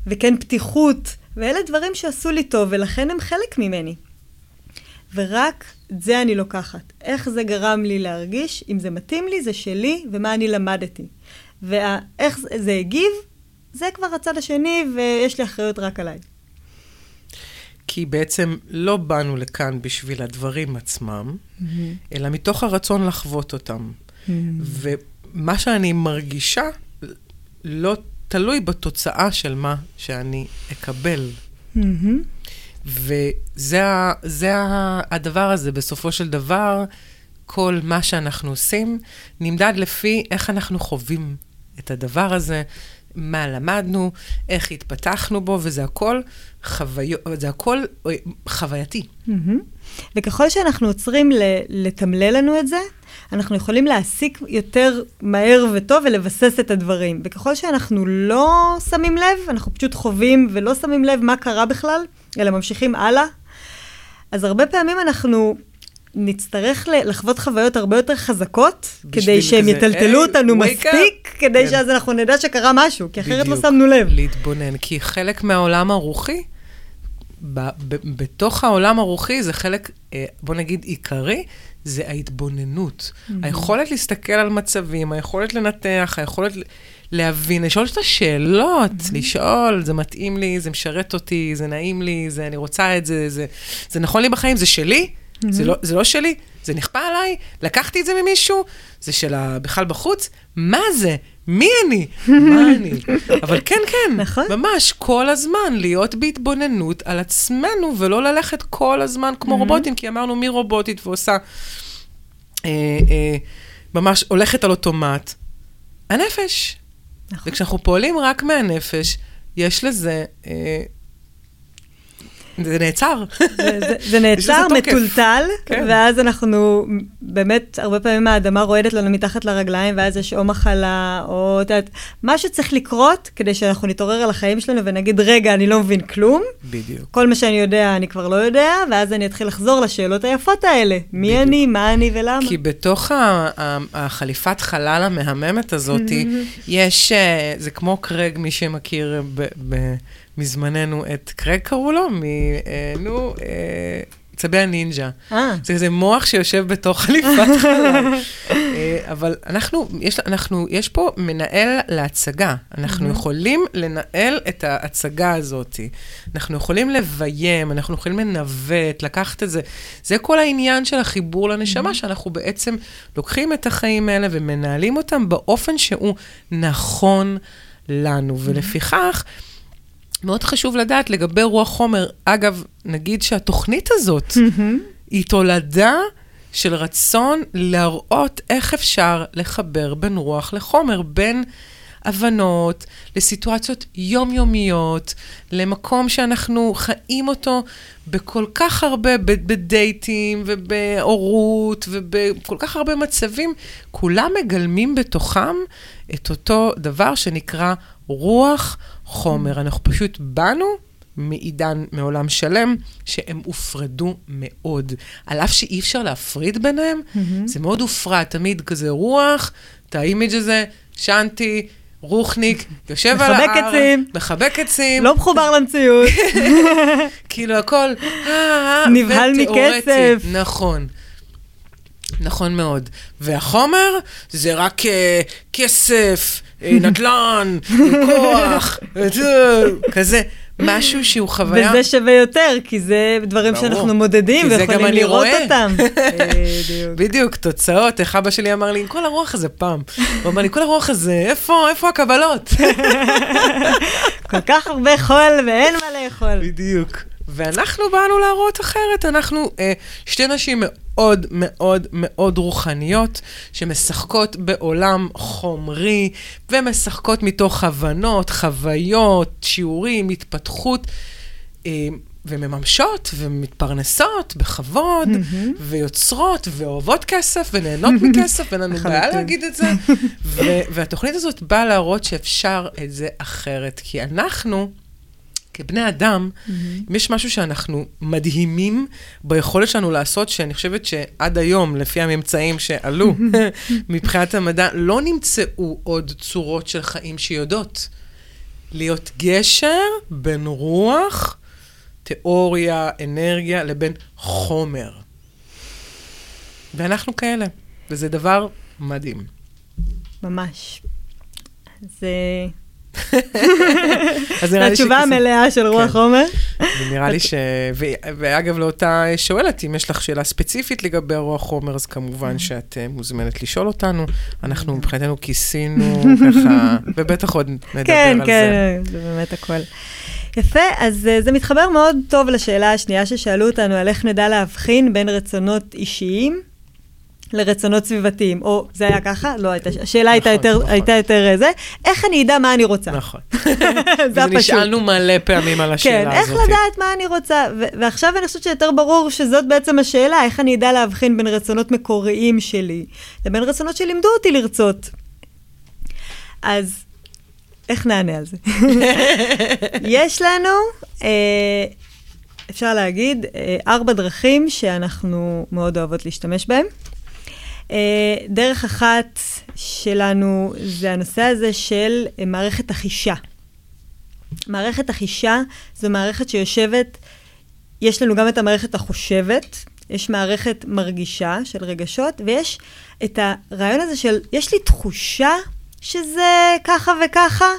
וכן פתיחות, ואלה דברים שעשו לי טוב, ולכן הם חלק ממני. ורק את זה אני לוקחת. איך זה גרם לי להרגיש, אם זה מתאים לי, זה שלי, ומה אני למדתי. ואיך זה הגיב, זה כבר הצד השני, ויש לי אחריות רק עליי. כי בעצם לא באנו לכאן בשביל הדברים עצמם, mm-hmm. אלא מתוך הרצון לחוות אותם. Mm-hmm. ומה שאני מרגישה לא תלוי בתוצאה של מה שאני אקבל. Mm-hmm. וזה זה הדבר הזה, בסופו של דבר, כל מה שאנחנו עושים נמדד לפי איך אנחנו חווים את הדבר הזה, מה למדנו, איך התפתחנו בו, וזה הכל, חוויו, זה הכל אה, חווייתי. Mm-hmm. וככל שאנחנו עוצרים לתמלל לנו את זה, אנחנו יכולים להסיק יותר מהר וטוב ולבסס את הדברים. וככל שאנחנו לא שמים לב, אנחנו פשוט חווים ולא שמים לב מה קרה בכלל, אלא ממשיכים הלאה, אז הרבה פעמים אנחנו נצטרך לחוות חוויות הרבה יותר חזקות, כדי שהם כזה, יטלטלו hey, אותנו מספיק, up. כדי כן. שאז אנחנו נדע שקרה משהו, כי אחרת לא בדיוק, לא שמנו לב. להתבונן, כי חלק מהעולם הרוחי, ב- ב- בתוך העולם הרוחי זה חלק, אה, בוא נגיד, עיקרי, זה ההתבוננות. Mm-hmm. היכולת להסתכל על מצבים, היכולת לנתח, היכולת להבין, לשאול את השאלות, mm-hmm. לשאול, זה מתאים לי, זה משרת אותי, זה נעים לי, זה, אני רוצה את זה, זה, זה נכון לי בחיים, זה שלי? זה, לא, זה לא שלי? זה נכפה עליי? לקחתי את זה ממישהו? זה של בכלל בחוץ? מה זה? מי אני? מה אני? אבל כן, כן, נכון. ממש כל הזמן להיות בהתבוננות על עצמנו, ולא ללכת כל הזמן כמו. רובוטים, כי אמרנו מי רובוטית ועושה, אה, אה, ממש הולכת על אוטומט. הנפש. נכון. וכשאנחנו פועלים רק מהנפש, יש לזה... אה, זה נעצר. זה, זה, זה נעצר. מטולטל, כן. ואז אנחנו, באמת, הרבה פעמים האדמה רועדת לנו מתחת לרגליים, ואז יש או מחלה, או, את יודעת, מה שצריך לקרות כדי שאנחנו נתעורר על החיים שלנו ונגיד, רגע, אני לא מבין כלום, בדיוק. כל מה שאני יודע, אני כבר לא יודע, ואז אני אתחיל לחזור לשאלות היפות האלה. מי בדיוק. אני, מה אני ולמה. כי בתוך החליפת חלל המהממת הזאת, יש, אה, זה כמו קרג, מי שמכיר ב- ב- מזמננו את קרג קראו לו, מ... אה, נו, אה, צבי הנינג'ה. אה, זה איזה מוח שיושב בתוך חליפת חלל. אה, אבל אנחנו, יש, אנחנו, יש פה מנהל להצגה. אנחנו יכולים לנהל את ההצגה הזאת. אנחנו יכולים לביים, אנחנו יכולים לנווט, לקחת את זה. זה כל העניין של החיבור לנשמה, שאנחנו בעצם לוקחים את החיים האלה ומנהלים אותם באופן שהוא נכון לנו. ולפיכך, מאוד חשוב לדעת לגבי רוח חומר. אגב, נגיד שהתוכנית הזאת, היא תולדה של רצון להראות איך אפשר לחבר בין רוח לחומר, בין הבנות לסיטואציות יומיומיות, למקום שאנחנו חיים אותו בכל כך הרבה, בדייטים ובהורות ובכל כך הרבה מצבים, כולם מגלמים בתוכם את אותו דבר שנקרא רוח חומר. אנחנו פשוט באנו מעידן, מעולם שלם, שהם הופרדו מאוד. על אף שאי אפשר להפריד ביניהם, זה מאוד הופרד, תמיד כזה רוח, את האימג' הזה, שנתי, רוחניק, יושב על מחבק ההר, עצים. מחבק עצים, לא מחובר למציאות. כאילו הכל, אה, אה, נבהל ותיאורטי. מכסף. נכון. נכון מאוד. והחומר זה רק אה, כסף, אה, נדל"ן, כוח, אה, כזה, משהו שהוא חוויה... וזה שווה יותר, כי זה דברים ברור. שאנחנו מודדים ויכולים לראות רואה. אותם. בדיוק. בדיוק, תוצאות. איך אבא שלי אמר לי, עם כל הרוח הזה פעם. הוא אמר לי, כל הרוח הזה, איפה, איפה הקבלות? כל כך הרבה חול ואין מה לאכול. בדיוק. ואנחנו באנו להראות אחרת. אנחנו אה, שתי נשים מאוד מאוד מאוד רוחניות, שמשחקות בעולם חומרי, ומשחקות מתוך הבנות, חוויות, שיעורים, התפתחות. אה, ומממשות ומתפרנסות בכבוד, ויוצרות ואוהבות כסף ונהנות מכסף, ואין לנו בעיה. להגיד את זה. ו- והתוכנית הזאת באה להראות שאפשר את זה אחרת, כי אנחנו... כבני אדם, אם יש משהו שאנחנו מדהימים ביכולת שלנו לעשות, שאני חושבת שעד היום, לפי הממצאים שעלו מבחינת המדע, לא נמצאו עוד צורות של חיים שיודעות להיות גשר בין רוח, תיאוריה, אנרגיה, לבין חומר. ואנחנו כאלה, וזה דבר מדהים. ממש. זה... אז נראה לי התשובה המלאה של רוח כן. חומר. ונראה לי ש... ו... ואגב, לאותה שואלת, אם יש לך שאלה ספציפית לגבי הרוח חומר, אז כמובן שאת אה, מוזמנת לשאול אותנו. אנחנו מבחינתנו כיסינו ככה, ובטח עוד נדבר כן, על זה. כן, זה באמת הכל. יפה, אז אה, זה מתחבר מאוד טוב לשאלה השנייה ששאלו אותנו, על איך נדע להבחין בין רצונות אישיים לרצונות סביבתיים. או, זה היה ככה? לא, הייתה, השאלה הייתה נכון, יותר, נכון. הייתה יותר אה, זה. איך אני אדע מה אני רוצה? נכון. זה הפשוט. ונשאלנו מלא פעמים על כן, השאלה איך הזאת. לדעת מה אני רוצה? ו- ועכשיו אני חושבת שיותר ברור שזאת בעצם השאלה, איך אני אדע להבחין בין רצונות מקוריים שלי לבין רצונות שלימדו אותי לרצות. אז איך נענה על זה? יש לנו, אה, אפשר להגיד, אה, ארבע דרכים שאנחנו מאוד אוהבות להשתמש בהן. אה, דרך אחת שלנו זה הנושא הזה של אה, מערכת החישה. מערכת החישה זו מערכת שיושבת, יש לנו גם את המערכת החושבת, יש מערכת מרגישה של רגשות, ויש את הרעיון הזה של, יש לי תחושה שזה ככה וככה.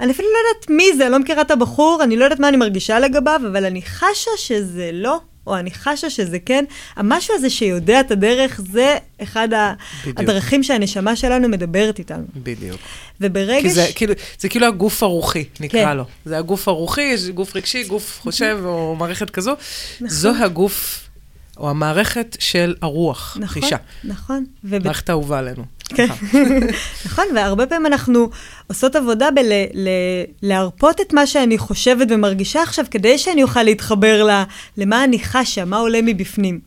אני אפילו לא יודעת מי זה, לא מכירה את הבחור, אני לא יודעת מה אני מרגישה לגביו, אבל אני חשה שזה לא, או אני חשה שזה כן. המשהו הזה שיודע את הדרך, זה אחד בדיוק. הדרכים שהנשמה שלנו מדברת איתנו. בדיוק. וברגע כי זה ש- כאילו, זה כאילו הגוף הרוחי, נקרא כן. לו. זה הגוף הרוחי, גוף רגשי, גוף חושב, או מערכת כזו. נכון. זו הגוף, או המערכת של הרוח, נכון, חישה. נכון. וב- מערכת האהובה עלינו. כן. נכון, והרבה פעמים אנחנו עושות עבודה בלהרפות את מה שאני חושבת ומרגישה עכשיו, כדי שאני אוכל להתחבר ל, למה אני חשה, מה עולה מבפנים.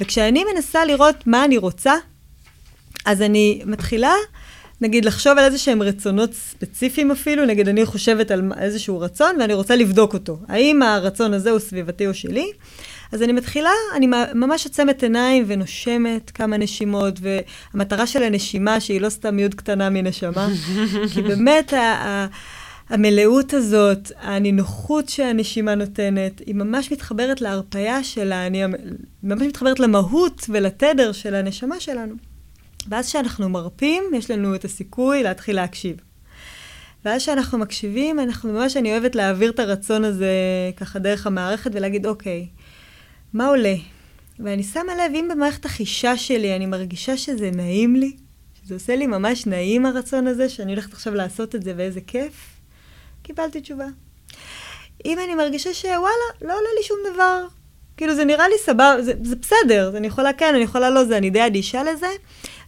וכשאני מנסה לראות מה אני רוצה, אז אני מתחילה, נגיד, לחשוב על איזה שהם רצונות ספציפיים אפילו, נגיד, אני חושבת על איזשהו רצון ואני רוצה לבדוק אותו. האם הרצון הזה הוא סביבתי או שלי? אז אני מתחילה, אני ממש עוצמת עיניים ונושמת כמה נשימות, והמטרה של הנשימה, שהיא לא סתם יוד קטנה מנשמה, כי באמת ה- ה- המלאות הזאת, הנינוחות שהנשימה נותנת, היא ממש מתחברת להרפייה שלה, אני ממש מתחברת למהות ולתדר של הנשמה שלנו. ואז כשאנחנו מרפים, יש לנו את הסיכוי להתחיל להקשיב. ואז כשאנחנו מקשיבים, אנחנו ממש, אני אוהבת להעביר את הרצון הזה ככה דרך המערכת ולהגיד, אוקיי, מה עולה? ואני שמה לב, אם במערכת החישה שלי אני מרגישה שזה נעים לי, שזה עושה לי ממש נעים הרצון הזה, שאני הולכת עכשיו לעשות את זה ואיזה כיף, קיבלתי תשובה. אם אני מרגישה שוואלה, לא עולה לי שום דבר, כאילו זה נראה לי סבבה, זה, זה בסדר, אני יכולה כן, אני יכולה לא, זה, אני די אדישה לזה.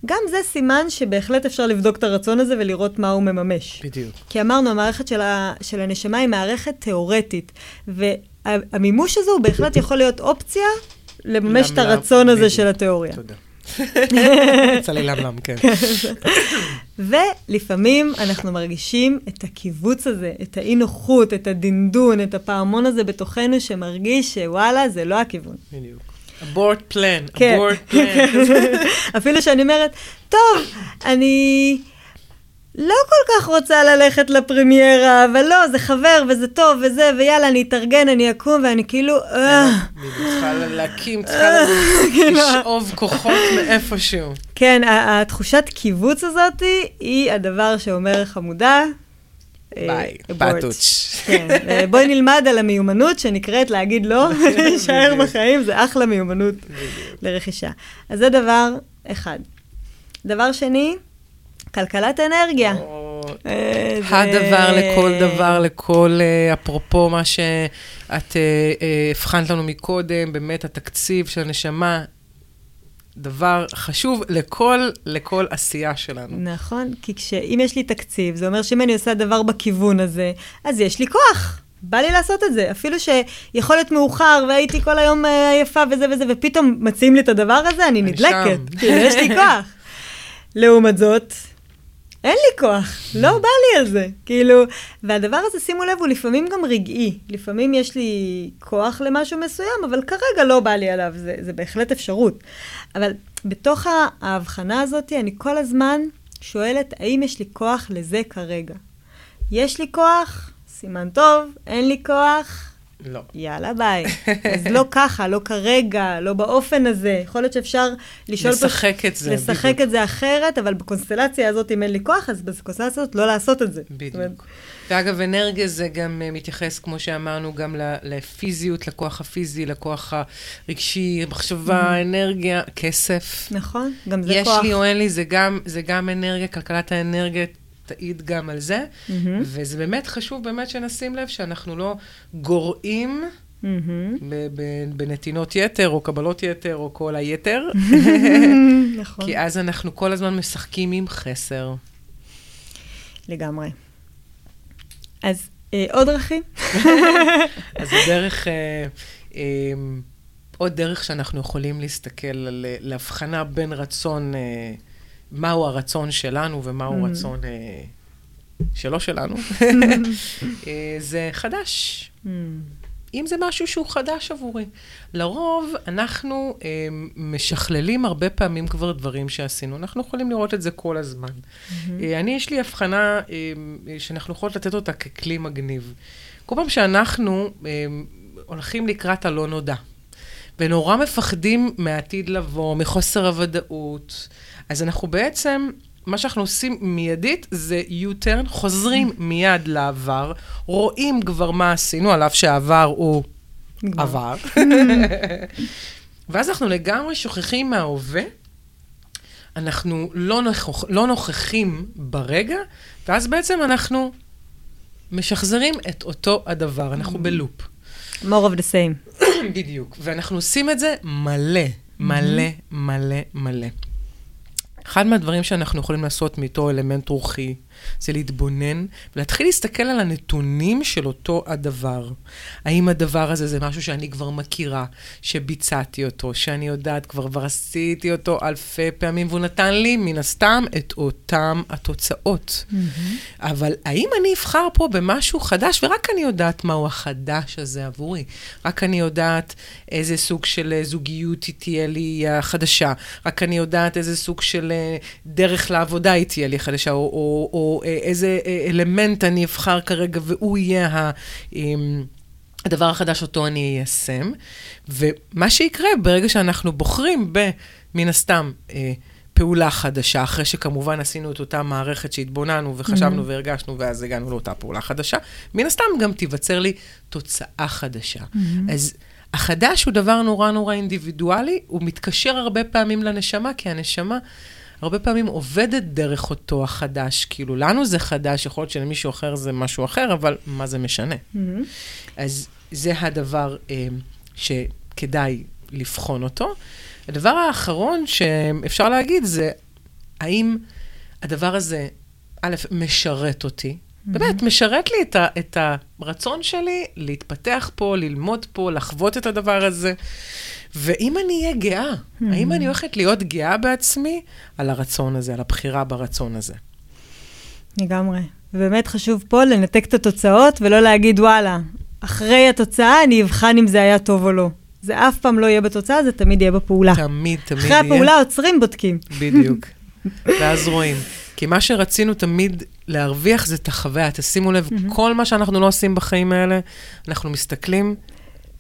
גם זה סימן שבהחלט אפשר לבדוק את הרצון הזה ולראות מה הוא מממש. בדיוק. כי אמרנו, המערכת של, ה, של הנשמה היא מערכת תיאורטית, והמימוש הזה הוא בהחלט יכול להיות אופציה לממש את הרצון הזה. של התיאוריה. תודה. יצא לי למלם, כן. ולפעמים אנחנו מרגישים את הקיבוץ הזה, את האי-נוחות, את הדינדון, את הפעמון הזה בתוכנו, שמרגיש שוואלה, זה לא הכיוון. בדיוק. אבורט פלן, אבורט פלן. אפילו שאני אומרת, טוב, אני לא כל כך רוצה ללכת לפרמיירה, אבל לא, זה חבר וזה טוב וזה, ויאללה, אני אתארגן, אני אקום, ואני כאילו, אה... צריכה להקים, צריכה כאילו. לשאוב כוחות מאיפשהו. כן, התחושת קיבוץ הזאת היא הדבר שאומר חמודה, ביי, בטוץ'. כן, בואי נלמד על המיומנות שנקראת להגיד לא, להישאר בחיים, זה אחלה מיומנות לרכישה. אז זה דבר אחד. דבר שני, כלכלת אנרגיה. הדבר לכל דבר, לכל, אה, אפרופו מה שאת הבחנת אה, לנו מקודם, באמת התקציב של הנשמה, דבר חשוב לכל, לכל עשייה שלנו. נכון, כי אם יש לי תקציב, זה אומר שאם אני עושה דבר בכיוון הזה, אז יש לי כוח. בא לי לעשות את זה. אפילו שיכול להיות מאוחר, והייתי כל היום אה, עייפה וזה וזה, ופתאום מציעים לי את הדבר הזה, אני נדלקת. כאילו, יש לי כוח. לעומת זאת, אין לי כוח, לא בא לי על זה. כאילו, והדבר הזה, שימו לב, הוא לפעמים גם רגעי. לפעמים יש לי כוח למשהו מסוים, אבל כרגע לא בא לי עליו, זה, זה בהחלט אפשרות. אבל בתוך ההבחנה הזאת, אני כל הזמן שואלת, האם יש לי כוח לזה כרגע? יש לי כוח, סימן טוב, אין לי כוח, לא. יאללה, ביי. אז לא ככה, לא כרגע, לא באופן הזה. יכול להיות שאפשר לשאול... לשחק פש... את זה. לשחק בדיוק. את זה אחרת, אבל בקונסטלציה הזאת, אם אין לי כוח, אז בקונסטלציה הזאת לא לעשות את זה. בדיוק. ואגב, אנרגיה זה גם uh, מתייחס, כמו שאמרנו, גם לפיזיות, לכוח הפיזי, לכוח הרגשי, מחשבה, mm-hmm. אנרגיה, כסף. נכון, גם זה יש כוח. יש לי או אין לי, זה גם, זה גם אנרגיה, כלכלת האנרגיה תעיד גם על זה, mm-hmm. וזה באמת חשוב באמת שנשים לב שאנחנו לא גורעים mm-hmm. בנתינות יתר, או קבלות יתר, או כל היתר. נכון. כי אז אנחנו כל הזמן משחקים עם חסר. לגמרי. אז אה, עוד דרכים? אז הדרך, אה, אה, עוד דרך שאנחנו יכולים להסתכל על, להבחנה בין רצון... אה, מהו הרצון שלנו ומהו mm. רצון אה, שלא שלנו, אה, זה חדש. Mm. אם זה משהו שהוא חדש עבורי. לרוב, אנחנו אה, משכללים הרבה פעמים כבר דברים שעשינו. אנחנו יכולים לראות את זה כל הזמן. Mm-hmm. אה, אני, יש לי הבחנה אה, שאנחנו יכולות לתת אותה ככלי מגניב. כל פעם שאנחנו אה, הולכים לקראת הלא נודע, ונורא מפחדים מעתיד לבוא, מחוסר הוודאות, אז אנחנו בעצם, מה שאנחנו עושים מיידית זה U-turn, חוזרים מיד לעבר, רואים כבר מה עשינו, על אף שהעבר הוא עבר. ואז אנחנו לגמרי שוכחים מההווה, אנחנו לא, נוכח, לא נוכחים ברגע, ואז בעצם אנחנו משחזרים את אותו הדבר, אנחנו בלופ. more of the same. בדיוק, ואנחנו עושים את זה מלא, מלא, מלא, מלא. אחד מהדברים שאנחנו יכולים לעשות מאותו אלמנט רוחי, זה להתבונן ולהתחיל להסתכל על הנתונים של אותו הדבר. האם הדבר הזה זה משהו שאני כבר מכירה, שביצעתי אותו, שאני יודעת, כבר כבר עשיתי אותו אלפי פעמים, והוא נתן לי, מן הסתם, את אותם התוצאות. Mm-hmm. אבל האם אני אבחר פה במשהו חדש, ורק אני יודעת מהו החדש הזה עבורי? רק אני יודעת איזה סוג של אה, זוגיות היא תהיה לי החדשה, רק אני יודעת איזה סוג של אה, דרך לעבודה היא תהיה לי חדשה, או, או, או אה, איזה אה, אלמנט אני אבחר כרגע, והוא יהיה. אמ, הדבר החדש אותו אני איישם. ומה שיקרה ברגע שאנחנו בוחרים מן הסתם, אה, פעולה חדשה, אחרי שכמובן עשינו את אותה מערכת שהתבוננו וחשבנו mm-hmm. והרגשנו, ואז הגענו לאותה פעולה חדשה, מן הסתם גם תיווצר לי תוצאה חדשה. Mm-hmm. אז החדש הוא דבר נורא נורא אינדיבידואלי, הוא מתקשר הרבה פעמים לנשמה, כי הנשמה... הרבה פעמים עובדת דרך אותו החדש. כאילו, לנו זה חדש, יכול להיות שלמישהו אחר זה משהו אחר, אבל מה זה משנה? Mm-hmm. אז זה הדבר אה, שכדאי לבחון אותו. הדבר האחרון שאפשר להגיד זה, האם הדבר הזה, א', משרת אותי? Mm-hmm. באמת, משרת לי את, ה, את הרצון שלי להתפתח פה, ללמוד פה, לחוות את הדבר הזה. ואם אני אהיה גאה, mm-hmm. האם אני הולכת להיות גאה בעצמי על הרצון הזה, על הבחירה ברצון הזה? לגמרי. ובאמת חשוב פה לנתק את התוצאות ולא להגיד, וואלה, אחרי התוצאה אני אבחן אם זה היה טוב או לא. זה אף פעם לא יהיה בתוצאה, זה תמיד יהיה בפעולה. תמיד, תמיד אחרי יהיה. אחרי הפעולה עוצרים, בודקים. בדיוק. ואז רואים. כי מה שרצינו תמיד להרוויח זה את החוויה. תשימו לב, mm-hmm. כל מה שאנחנו לא עושים בחיים האלה, אנחנו מסתכלים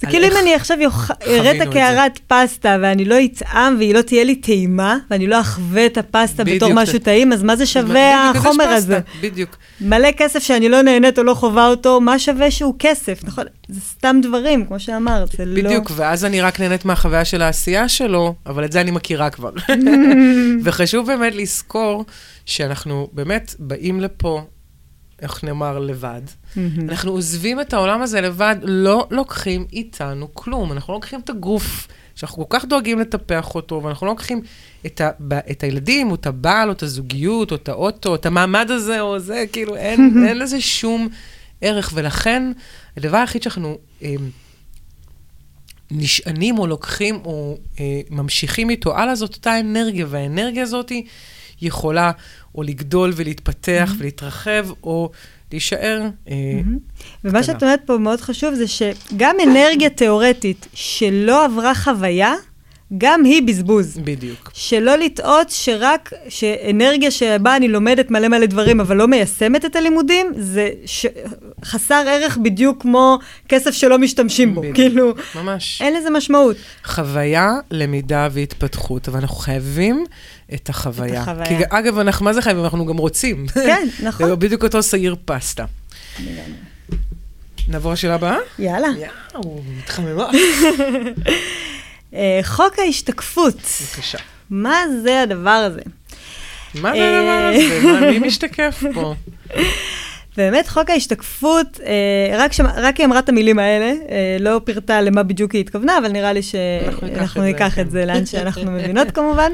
זה כאילו אם אני עכשיו אראה את הקערת פסטה ואני לא אטעם והיא לא תהיה לי טעימה, ואני לא אחווה את הפסטה בתור משהו טעים, אז מה זה שווה החומר הזה? בדיוק. מלא כסף שאני לא נהנית או לא חווה אותו, מה שווה שהוא כסף, נכון? זה סתם דברים, כמו שאמרת, זה לא... בדיוק, ואז אני רק נהנית מהחוויה של העשייה שלו, אבל את זה אני מכירה כבר. וחשוב באמת לזכור שאנחנו באמת באים לפה איך נאמר, לבד. Mm-hmm. אנחנו עוזבים את העולם הזה לבד, לא לוקחים איתנו כלום. אנחנו לא לוקחים את הגוף, שאנחנו כל כך דואגים לטפח אותו, ואנחנו לא לוקחים את, ה, את הילדים, או את הבעל, או את הזוגיות, או את האוטו, או את המעמד הזה, או זה, כאילו, אין, אין לזה שום ערך. ולכן, הדבר היחיד שאנחנו... אה, נשענים או לוקחים או אה, ממשיכים איתו הלאה, זאת אותה אנרגיה, והאנרגיה הזאת יכולה או לגדול ולהתפתח mm-hmm. ולהתרחב, או להישאר אה, mm-hmm. ומה שאת אומרת פה מאוד חשוב זה שגם אנרגיה תיאורטית שלא עברה חוויה, גם היא בזבוז. בדיוק. שלא לטעות שרק, שאנרגיה שבה אני לומדת מלא מלא דברים, אבל לא מיישמת את הלימודים, זה ש... חסר ערך בדיוק כמו כסף שלא משתמשים בו. בדיוק. כאילו, ממש. אין לזה משמעות. חוויה, למידה והתפתחות, אבל אנחנו חייבים את החוויה. את החוויה. כי אגב, אנחנו, מה זה חייבים? אנחנו גם רוצים. כן, נכון. זה בדיוק אותו שעיר פסטה. נעבור לשאלה הבאה? יאללה. יאו, מתחממה. אה, חוק ההשתקפות. בבקשה. מה זה הדבר הזה? מה זה הדבר הזה? מי משתקף פה? באמת, חוק ההשתקפות, אה, רק, רק היא אמרה את המילים האלה, אה, לא פירטה למה בדיוק היא התכוונה, אבל נראה לי שאנחנו ניקח את זה לאן שאנחנו מבינות כמובן.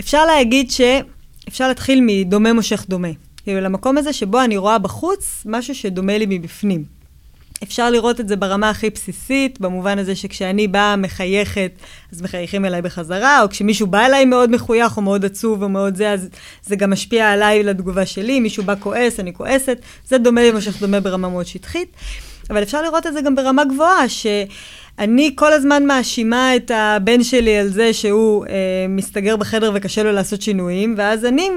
אפשר להגיד שאפשר להתחיל מדומה מושך דומה. כאילו, למקום הזה שבו אני רואה בחוץ משהו שדומה לי מבפנים. אפשר לראות את זה ברמה הכי בסיסית, במובן הזה שכשאני באה מחייכת, אז מחייכים אליי בחזרה, או כשמישהו בא אליי מאוד מחוייך, או מאוד עצוב, או מאוד זה, אז זה גם משפיע עליי לתגובה שלי, מישהו בא כועס, אני כועסת, זה דומה למשך דומה ברמה מאוד שטחית. אבל אפשר לראות את זה גם ברמה גבוהה, שאני כל הזמן מאשימה את הבן שלי על זה שהוא אה, מסתגר בחדר וקשה לו לעשות שינויים, ואז אני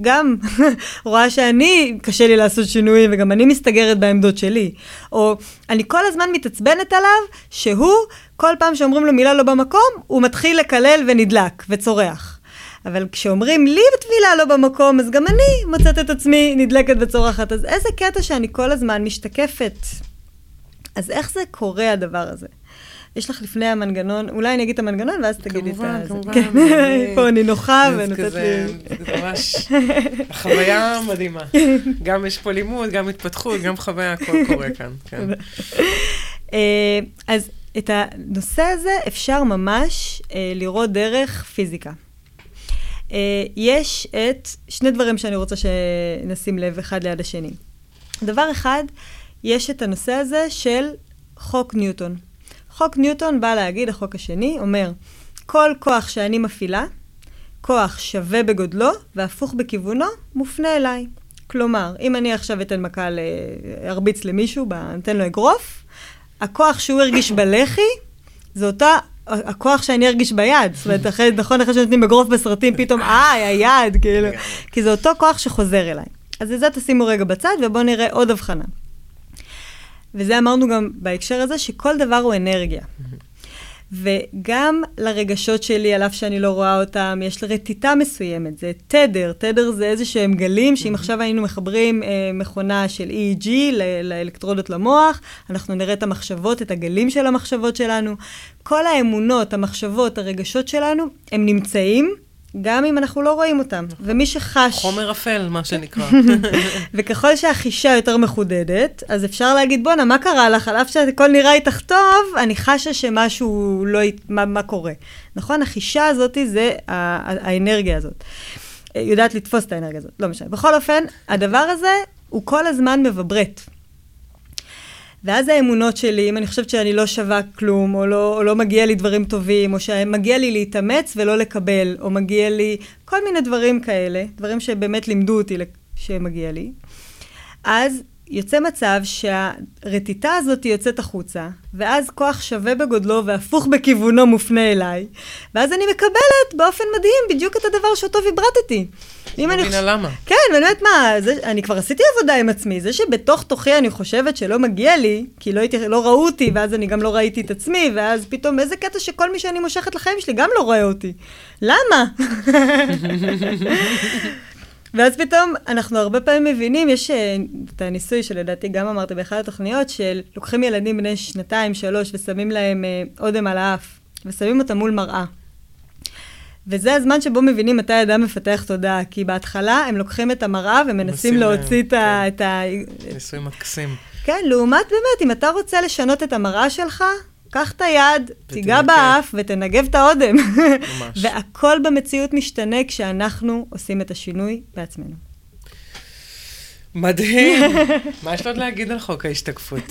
גם רואה שאני, קשה לי לעשות שינויים, וגם אני מסתגרת בעמדות שלי. או אני כל הזמן מתעצבנת עליו, שהוא, כל פעם שאומרים לו מילה לא במקום, הוא מתחיל לקלל ונדלק וצורח. אבל כשאומרים לי בטבילה לא במקום, אז גם אני מוצאת את עצמי נדלקת וצורחת. אז איזה קטע שאני כל הזמן משתקפת. אז איך זה קורה הדבר הזה? יש לך לפני המנגנון, אולי אני אגיד את המנגנון ואז תגידי את ה... כמובן, כמובן. כן, פה אני נוחה ונותנת לי... זה ממש חוויה מדהימה. גם יש פה לימוד, גם התפתחות, גם חוויה, הכל קורה כאן. כן. אה, אז את הנושא הזה אפשר ממש אה, לראות דרך פיזיקה. אה, יש את שני דברים שאני רוצה שנשים לב אחד ליד השני. דבר אחד, יש את הנושא הזה של חוק ניוטון. חוק ניוטון בא להגיד, החוק השני, אומר, כל כוח שאני מפעילה, כוח שווה בגודלו והפוך בכיוונו, מופנה אליי. כלומר, אם אני עכשיו אתן מכה, ארביץ למישהו, אתן לו אגרוף, הכוח שהוא הרגיש בלחי, זה אותה, הכוח שאני ארגיש ביד. זאת אומרת, אחרי, נכון, אחרי שנותנים אגרוף בסרטים, פתאום, אה, היד, כאילו. כי זה אותו כוח שחוזר אליי. אז את זה תשימו רגע בצד, ובואו נראה עוד הבחנה. וזה אמרנו גם בהקשר הזה, שכל דבר הוא אנרגיה. וגם לרגשות שלי, על אף שאני לא רואה אותם, יש רטיטה מסוימת, זה תדר. תדר זה איזה שהם גלים, שאם עכשיו היינו מחברים אה, מכונה של EEG לאלקטרודות למוח, אנחנו נראה את המחשבות, את הגלים של המחשבות שלנו. כל האמונות, המחשבות, הרגשות שלנו, הם נמצאים. גם אם אנחנו לא רואים אותם. ומי שחש... חומר אפל, מה שנקרא. וככל שהחישה יותר מחודדת, אז אפשר להגיד, בואנה, מה קרה לך? על אף שהכל נראה איתך טוב, אני חשה שמשהו לא... מה, מה קורה. נכון? החישה הזאת זה האנרגיה הזאת. יודעת לתפוס את האנרגיה הזאת, לא משנה. בכל אופן, הדבר הזה הוא כל הזמן מבברט. ואז האמונות שלי, אם אני חושבת שאני לא שווה כלום, או לא, או לא מגיע לי דברים טובים, או שמגיע לי להתאמץ ולא לקבל, או מגיע לי כל מיני דברים כאלה, דברים שבאמת לימדו אותי שמגיע לי, אז יוצא מצב שהרטיטה הזאת יוצאת החוצה, ואז כוח שווה בגודלו והפוך בכיוונו מופנה אליי, ואז אני מקבלת באופן מדהים בדיוק את הדבר שאותו ויברטתי. לא מבינה למה. כן, ואני אומרת, מה, זה, אני כבר עשיתי עבודה עם עצמי, זה שבתוך תוכי אני חושבת שלא מגיע לי, כי לא, הייתי, לא ראו אותי, ואז אני גם לא ראיתי את עצמי, ואז פתאום איזה קטע שכל מי שאני מושכת לחיים שלי גם לא רואה אותי. למה? ואז פתאום אנחנו הרבה פעמים מבינים, יש אה, את הניסוי שלדעתי גם אמרתי באחת התוכניות, של לוקחים ילדים בני שנתיים, שלוש, ושמים להם אה, אודם על האף, ושמים אותם מול מראה. וזה הזמן שבו מבינים מתי אדם מפתח תודעה, כי בהתחלה הם לוקחים את המראה ומנסים להוציא את ה... כן. את ה... ניסוי מקסים. כן, לעומת באמת, אם אתה רוצה לשנות את המראה שלך, קח את היד, תיגע באף ותנגב את האודם. ממש. והכל במציאות משתנה כשאנחנו עושים את השינוי בעצמנו. מדהים. מה יש לו עוד להגיד על חוק ההשתקפות?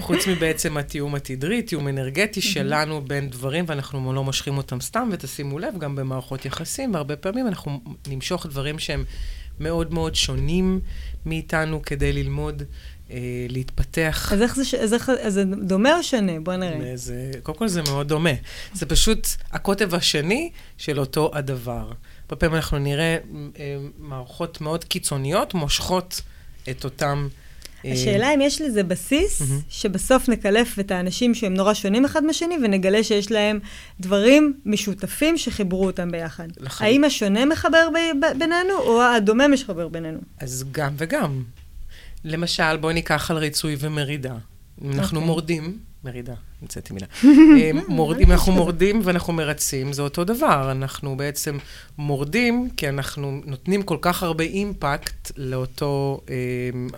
חוץ מבעצם התיאום התדרי, תיאום אנרגטי שלנו בין דברים, ואנחנו לא מושכים אותם סתם, ותשימו לב, גם במערכות יחסים, והרבה פעמים אנחנו נמשוך דברים שהם מאוד מאוד שונים מאיתנו כדי ללמוד אה, להתפתח. אז איך זה, אז איך, אז זה דומה או שונה? בוא נראה. זה, קודם כל זה מאוד דומה. זה פשוט הקוטב השני של אותו הדבר. בפעמים אנחנו נראה אה, מערכות מאוד קיצוניות מושכות את אותם... אה, השאלה אם יש לזה בסיס, mm-hmm. שבסוף נקלף את האנשים שהם נורא שונים אחד מהשני, ונגלה שיש להם דברים משותפים שחיברו אותם ביחד. לחד... האם השונה מחבר ב- בינינו, או הדומה מחבר בינינו? אז גם וגם. למשל, בואי ניקח על ריצוי ומרידה. אנחנו okay. אוקיי. מורדים, מרידה, המצאתי מילה. אה, מורדים, אנחנו מורדים ואנחנו מרצים, זה אותו דבר. אנחנו בעצם מורדים כי אנחנו נותנים כל כך הרבה אימפקט לאותו אה,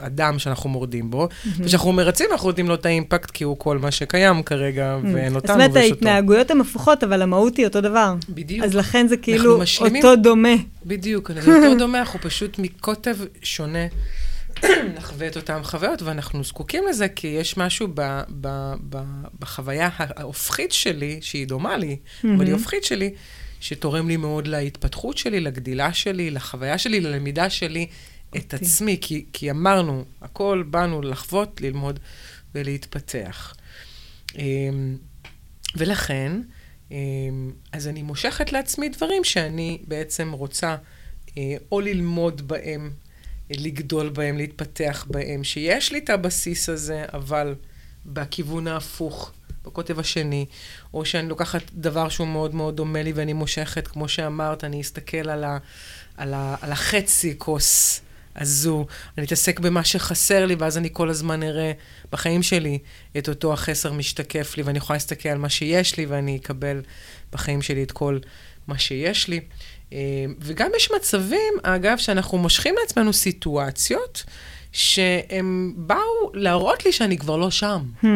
אדם שאנחנו מורדים בו, וכשאנחנו מרצים, אנחנו נותנים לו את האימפקט כי הוא כל מה שקיים כרגע, ואין אותנו ויש אותו. זאת אומרת, ההתנהגויות הן הפוכות, אבל המהות היא אותו דבר. בדיוק. אז לכן זה כאילו אותו דומה. בדיוק, זה אותו דומה, אנחנו פשוט מקוטב שונה. נחווה את אותן חוויות, ואנחנו זקוקים לזה, כי יש משהו ב, ב, ב, בחוויה ההופכית שלי, שהיא דומה לי, mm-hmm. אבל היא הופכית שלי, שתורם לי מאוד להתפתחות שלי, לגדילה שלי, לחוויה שלי, ללמידה שלי את עצמי, כי, כי אמרנו, הכל באנו לחוות, ללמוד ולהתפתח. אמ, ולכן, אמ, אז אני מושכת לעצמי דברים שאני בעצם רוצה אה, או ללמוד בהם לגדול בהם, להתפתח בהם, שיש לי את הבסיס הזה, אבל בכיוון ההפוך, בקוטב השני, או שאני לוקחת דבר שהוא מאוד מאוד דומה לי ואני מושכת, כמו שאמרת, אני אסתכל על, ה, על, ה, על החצי כוס הזו, אני אתעסק במה שחסר לי, ואז אני כל הזמן אראה בחיים שלי את אותו החסר משתקף לי, ואני יכולה להסתכל על מה שיש לי, ואני אקבל בחיים שלי את כל מה שיש לי. אה, וגם יש מצבים, אגב, שאנחנו מושכים לעצמנו סיטואציות שהם באו להראות לי שאני כבר לא שם. Hmm.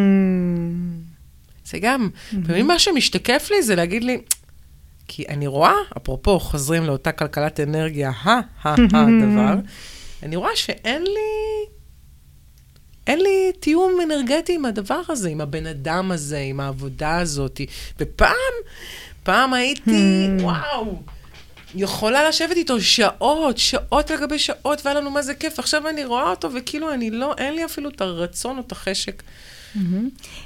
זה גם, לפעמים מה שמשתקף לי זה להגיד לי, כי אני רואה, אפרופו, חוזרים לאותה כלכלת אנרגיה, ה-ה-הדבר, אני רואה שאין לי... אין לי תיאום אנרגטי עם הדבר הזה, עם הבן אדם הזה, עם העבודה הזאת. ופעם, פעם הייתי, וואו, יכולה לשבת איתו שעות, שעות על גבי שעות, והיה לנו מה זה כיף. עכשיו אני רואה אותו, וכאילו אני לא, אין לי אפילו את הרצון או את החשק.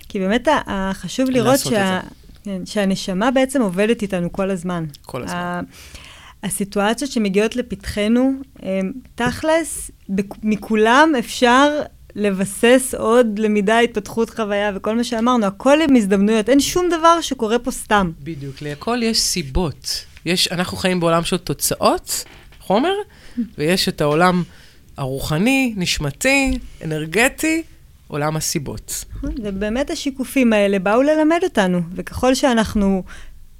כי באמת חשוב לראות שה... כן, שהנשמה בעצם עובדת איתנו כל הזמן. כל הזמן. הסיטואציות שמגיעות לפתחנו, תכלס, מכולם אפשר לבסס עוד למידה, התפתחות חוויה וכל מה שאמרנו, הכל עם הזדמנויות, אין שום דבר שקורה פה סתם. בדיוק, להכל יש סיבות. יש, אנחנו חיים בעולם של תוצאות, חומר, ויש את העולם הרוחני, נשמתי, אנרגטי, עולם הסיבות. ובאמת השיקופים האלה באו ללמד אותנו, וככל שאנחנו,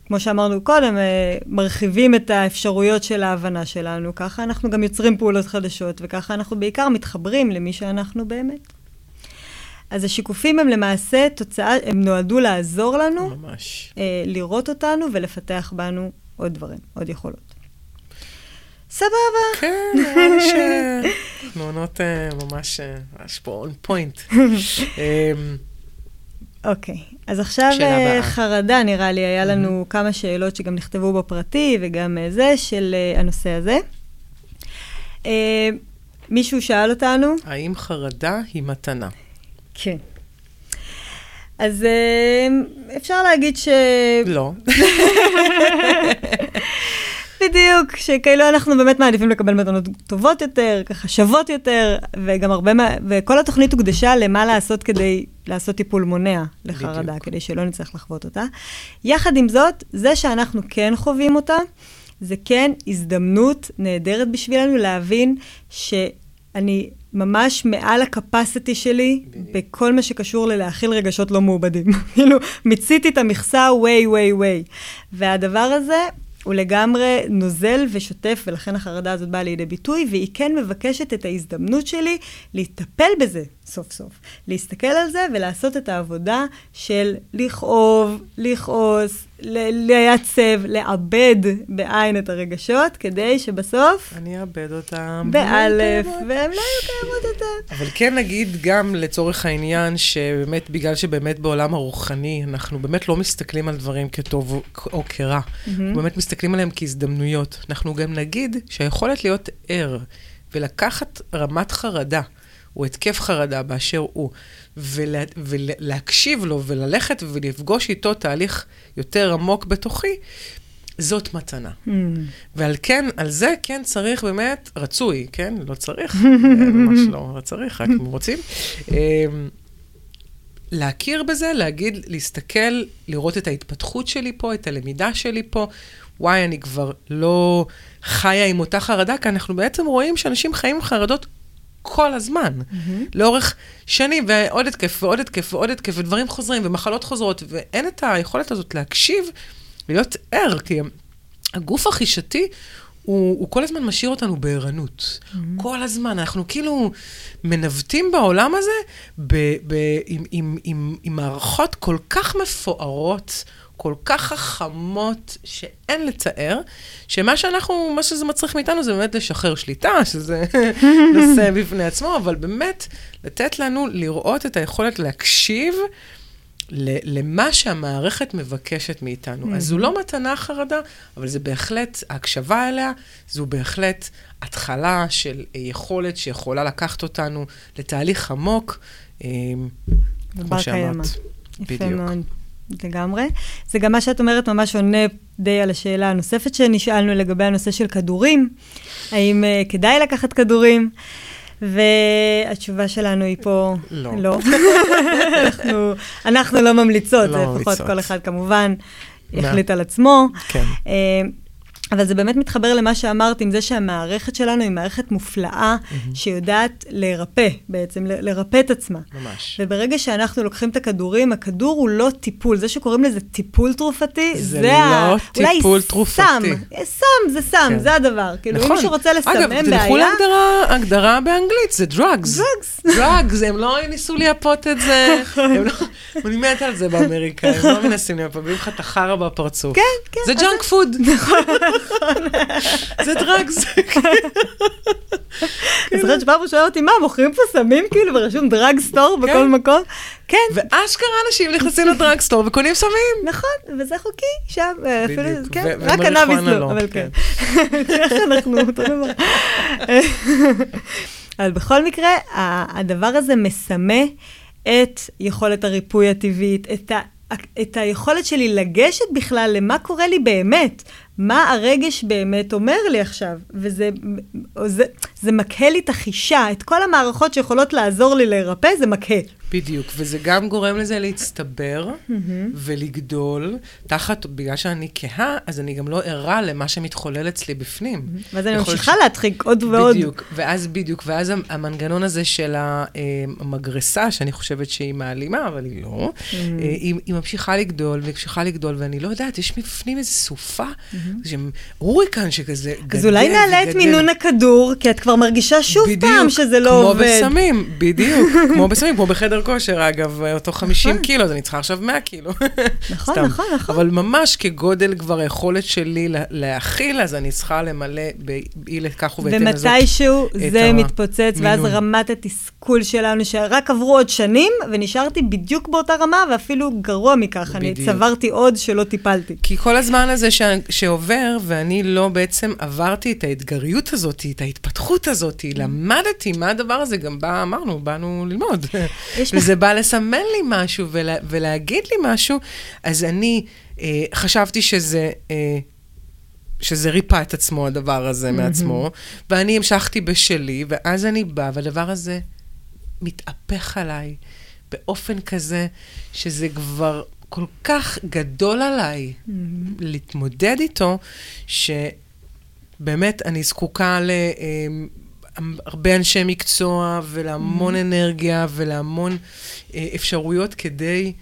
כמו שאמרנו קודם, אה, מרחיבים את האפשרויות של ההבנה שלנו, ככה אנחנו גם יוצרים פעולות חדשות, וככה אנחנו בעיקר מתחברים למי שאנחנו באמת. אז השיקופים הם למעשה תוצאה, הם נועדו לעזור לנו, ממש. אה, לראות אותנו ולפתח בנו עוד דברים, עוד יכולות. סבבה. כן, נראה לי אה, ממש, ממש פה און פוינט. אוקיי, אז עכשיו uh, חרדה, נראה לי, היה לנו mm-hmm. כמה שאלות שגם נכתבו בפרטי וגם uh, זה, של uh, הנושא הזה. Uh, מישהו שאל אותנו? האם חרדה היא מתנה? כן. אז uh, אפשר להגיד ש... לא. בדיוק, שכאילו אנחנו באמת מעדיפים לקבל מתנות טובות יותר, ככה שוות יותר, וגם הרבה מה... וכל התוכנית הוקדשה למה לעשות כדי לעשות טיפול מונע לחרדה, בדיוק. כדי שלא נצטרך לחוות אותה. יחד עם זאת, זה שאנחנו כן חווים אותה, זה כן הזדמנות נהדרת בשבילנו להבין שאני ממש מעל הקפסיטי שלי בדיוק. בכל מה שקשור ללהכיל רגשות לא מעובדים. כאילו, מיציתי את המכסה ווי ווי ווי. והדבר הזה הוא לגמרי נוזל ושוטף, ולכן החרדה הזאת באה לידי ביטוי, והיא כן מבקשת את ההזדמנות שלי להטפל בזה סוף סוף. להסתכל על זה ולעשות את העבודה של לכאוב, לכעוס, לייצב, לעבד בעין את הרגשות, כדי שבסוף... אני אאבד אותם. באלף, והם לא יהיו קיימות יותר. אבל כן נגיד גם לצורך העניין, שבאמת, בגלל שבאמת בעולם הרוחני, אנחנו באמת לא מסתכלים על דברים כטוב או כרע. אנחנו באמת מסתכלים עליהם כהזדמנויות. אנחנו גם נגיד שהיכולת להיות ער ולקחת רמת חרדה, או התקף חרדה באשר הוא, ולה, ולהקשיב לו וללכת ולפגוש איתו תהליך יותר עמוק בתוכי, זאת מתנה. Mm. ועל כן, על זה כן צריך באמת, רצוי, כן? לא צריך, ממש לא, לא צריך, רק אם רוצים. אמ, להכיר בזה, להגיד, להסתכל, לראות את ההתפתחות שלי פה, את הלמידה שלי פה. וואי, אני כבר לא חיה עם אותה חרדה, כי אנחנו בעצם רואים שאנשים חיים עם חרדות כל הזמן, mm-hmm. לאורך שנים, ועוד התקף, ועוד התקף, ועוד התקף, ודברים חוזרים, ומחלות חוזרות, ואין את היכולת הזאת להקשיב ולהיות ער, כי הגוף החישתי, הוא, הוא כל הזמן משאיר אותנו בערנות. Mm-hmm. כל הזמן. אנחנו כאילו מנווטים בעולם הזה ב, ב, עם, עם, עם, עם מערכות כל כך מפוארות, כל כך חכמות, שאין לתאר, שמה שאנחנו, מה שזה מצריך מאיתנו זה באמת לשחרר שליטה, שזה נושא בפני עצמו, אבל באמת לתת לנו לראות את היכולת להקשיב למה שהמערכת מבקשת מאיתנו. אז זו לא מתנה חרדה, אבל זה בהחלט, ההקשבה אליה, זו בהחלט התחלה של יכולת שיכולה לקחת אותנו לתהליך עמוק, אה, כמו שאמרת. יפה מאוד. לגמרי. זה גם מה שאת אומרת ממש עונה די על השאלה הנוספת שנשאלנו לגבי הנושא של כדורים. האם uh, כדאי לקחת כדורים? והתשובה שלנו היא פה, לא. לא. אנחנו, אנחנו לא ממליצות, לא לפחות ממליצות. כל אחד כמובן יחליט על עצמו. כן. Uh, אבל זה באמת מתחבר למה שאמרת, עם זה שהמערכת שלנו היא מערכת מופלאה, mm-hmm. שיודעת לרפא בעצם, ל- לרפא את עצמה. ממש. וברגע שאנחנו לוקחים את הכדורים, הכדור הוא לא טיפול. זה שקוראים לזה טיפול תרופתי, זה זה, לא ה... טיפול אולי תרופתי. סם, אה, סם, זה סם, כן. זה הדבר. כאילו, נכון. אם מישהו רוצה לסמם אגב, בעיה... תלכו להגדרה הגדרה באנגלית, זה drugs. drugs. drugs, הם לא ניסו לייפות את זה. הם לא, אני מתה על זה באמריקה, הם לא מנסים לייפות, מביאים לך את החרא בפרצוף. כן, כן. זה junk food. זה drugs. אני זוכרת שפעם הוא שואל אותי, מה, מוכרים פה סמים כאילו, ורשום drugstore בכל כן. מקום? כן, ואשכרה אנשים נכנסים ל drugstore וקונים סמים. נכון, וזה חוקי שם, אפילו, בדיוק, כן, רק קנאביס לא, לא, אבל כן. כן. איך אנחנו אותו דבר. אבל בכל מקרה, הדבר הזה מסמא את יכולת הריפוי הטבעית, את ה... את היכולת שלי לגשת בכלל למה קורה לי באמת, מה הרגש באמת אומר לי עכשיו, וזה זה, זה מקהה לי את החישה, את כל המערכות שיכולות לעזור לי להירפא, זה מקהה. בדיוק, וזה גם גורם לזה להצטבר ולגדול, תחת, בגלל שאני כהה, אז אני גם לא ערה למה שמתחולל אצלי בפנים. ואז אני ממשיכה ש- להדחיק עוד ועוד. בדיוק, ואז בדיוק, ואז המ- המנגנון הזה של אה, המגרסה, שאני חושבת שהיא מעלימה, אבל היא לא, אה, היא היא ממשיכה לגדול, וממשיכה לגדול, ואני לא יודעת, יש בפנים איזו סופה, שהם- הוריקן שכזה גדל אז אולי נעלה את וגדל. מינון הכדור, כי את כבר מרגישה שוב בדיוק, פעם שזה לא כמו עובד. בסמים, בדיוק, כמו בסמים, כמו בחדר כושר, אגב, אותו 50 קילו, אז אני צריכה עכשיו 100 קילו. נכון, סתם. נכון, נכון. אבל ממש כגודל כבר היכולת שלי לה- להכיל, אז אני צריכה למלא באי לכך ובהתאם לזאת. ומתישהו זה מתפוצץ, ואז. רמת התסכול שלנו, שרק עברו עוד שנים, ונשארתי בדיוק באותה רמה, ואפילו גרוע מכך, אני בדיוק. צברתי עוד שלא טיפלתי. כי כל הזמן הזה ש... שעובר, ואני לא בעצם עברתי את האתגריות הזאת, את ההתפתחות הזאת, למדתי מה הדבר הזה, גם בא, אמרנו, באנו ללמוד. וזה בא לסמן לי משהו ולה... ולהגיד לי משהו, אז אני אה, חשבתי שזה... אה, שזה ריפא את עצמו, הדבר הזה מעצמו, ואני המשכתי בשלי, ואז אני באה, והדבר הזה מתהפך עליי באופן כזה, שזה כבר כל כך גדול עליי להתמודד איתו, שבאמת אני זקוקה להרבה אנשי מקצוע ולהמון אנרגיה ולהמון אה, אפשרויות כדי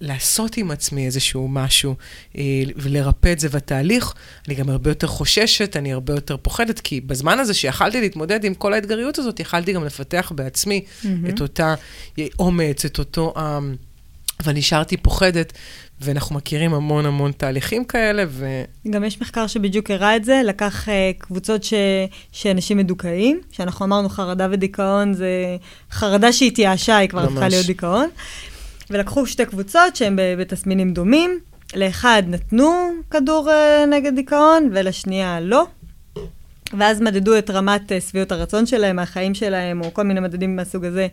לעשות עם עצמי איזשהו משהו אה, ולרפא את זה בתהליך. אני גם הרבה יותר חוששת, אני הרבה יותר פוחדת, כי בזמן הזה שיכלתי להתמודד עם כל האתגריות הזאת, יכלתי גם לפתח בעצמי את אותה אה, אומץ, את אותו... אה, אבל נשארתי פוחדת, ואנחנו מכירים המון המון תהליכים כאלה, ו... גם יש מחקר שבדיוק הראה את זה, לקח uh, קבוצות ש... שאנשים מדוכאים, שאנחנו אמרנו חרדה ודיכאון זה חרדה שהתייאשה, היא כבר ממש. הפכה להיות דיכאון. ולקחו שתי קבוצות שהן בתסמינים דומים, לאחד נתנו כדור uh, נגד דיכאון, ולשנייה לא. ואז מדדו את רמת uh, שביעות הרצון שלהם, מהחיים שלהם, או כל מיני מדדים מהסוג הזה,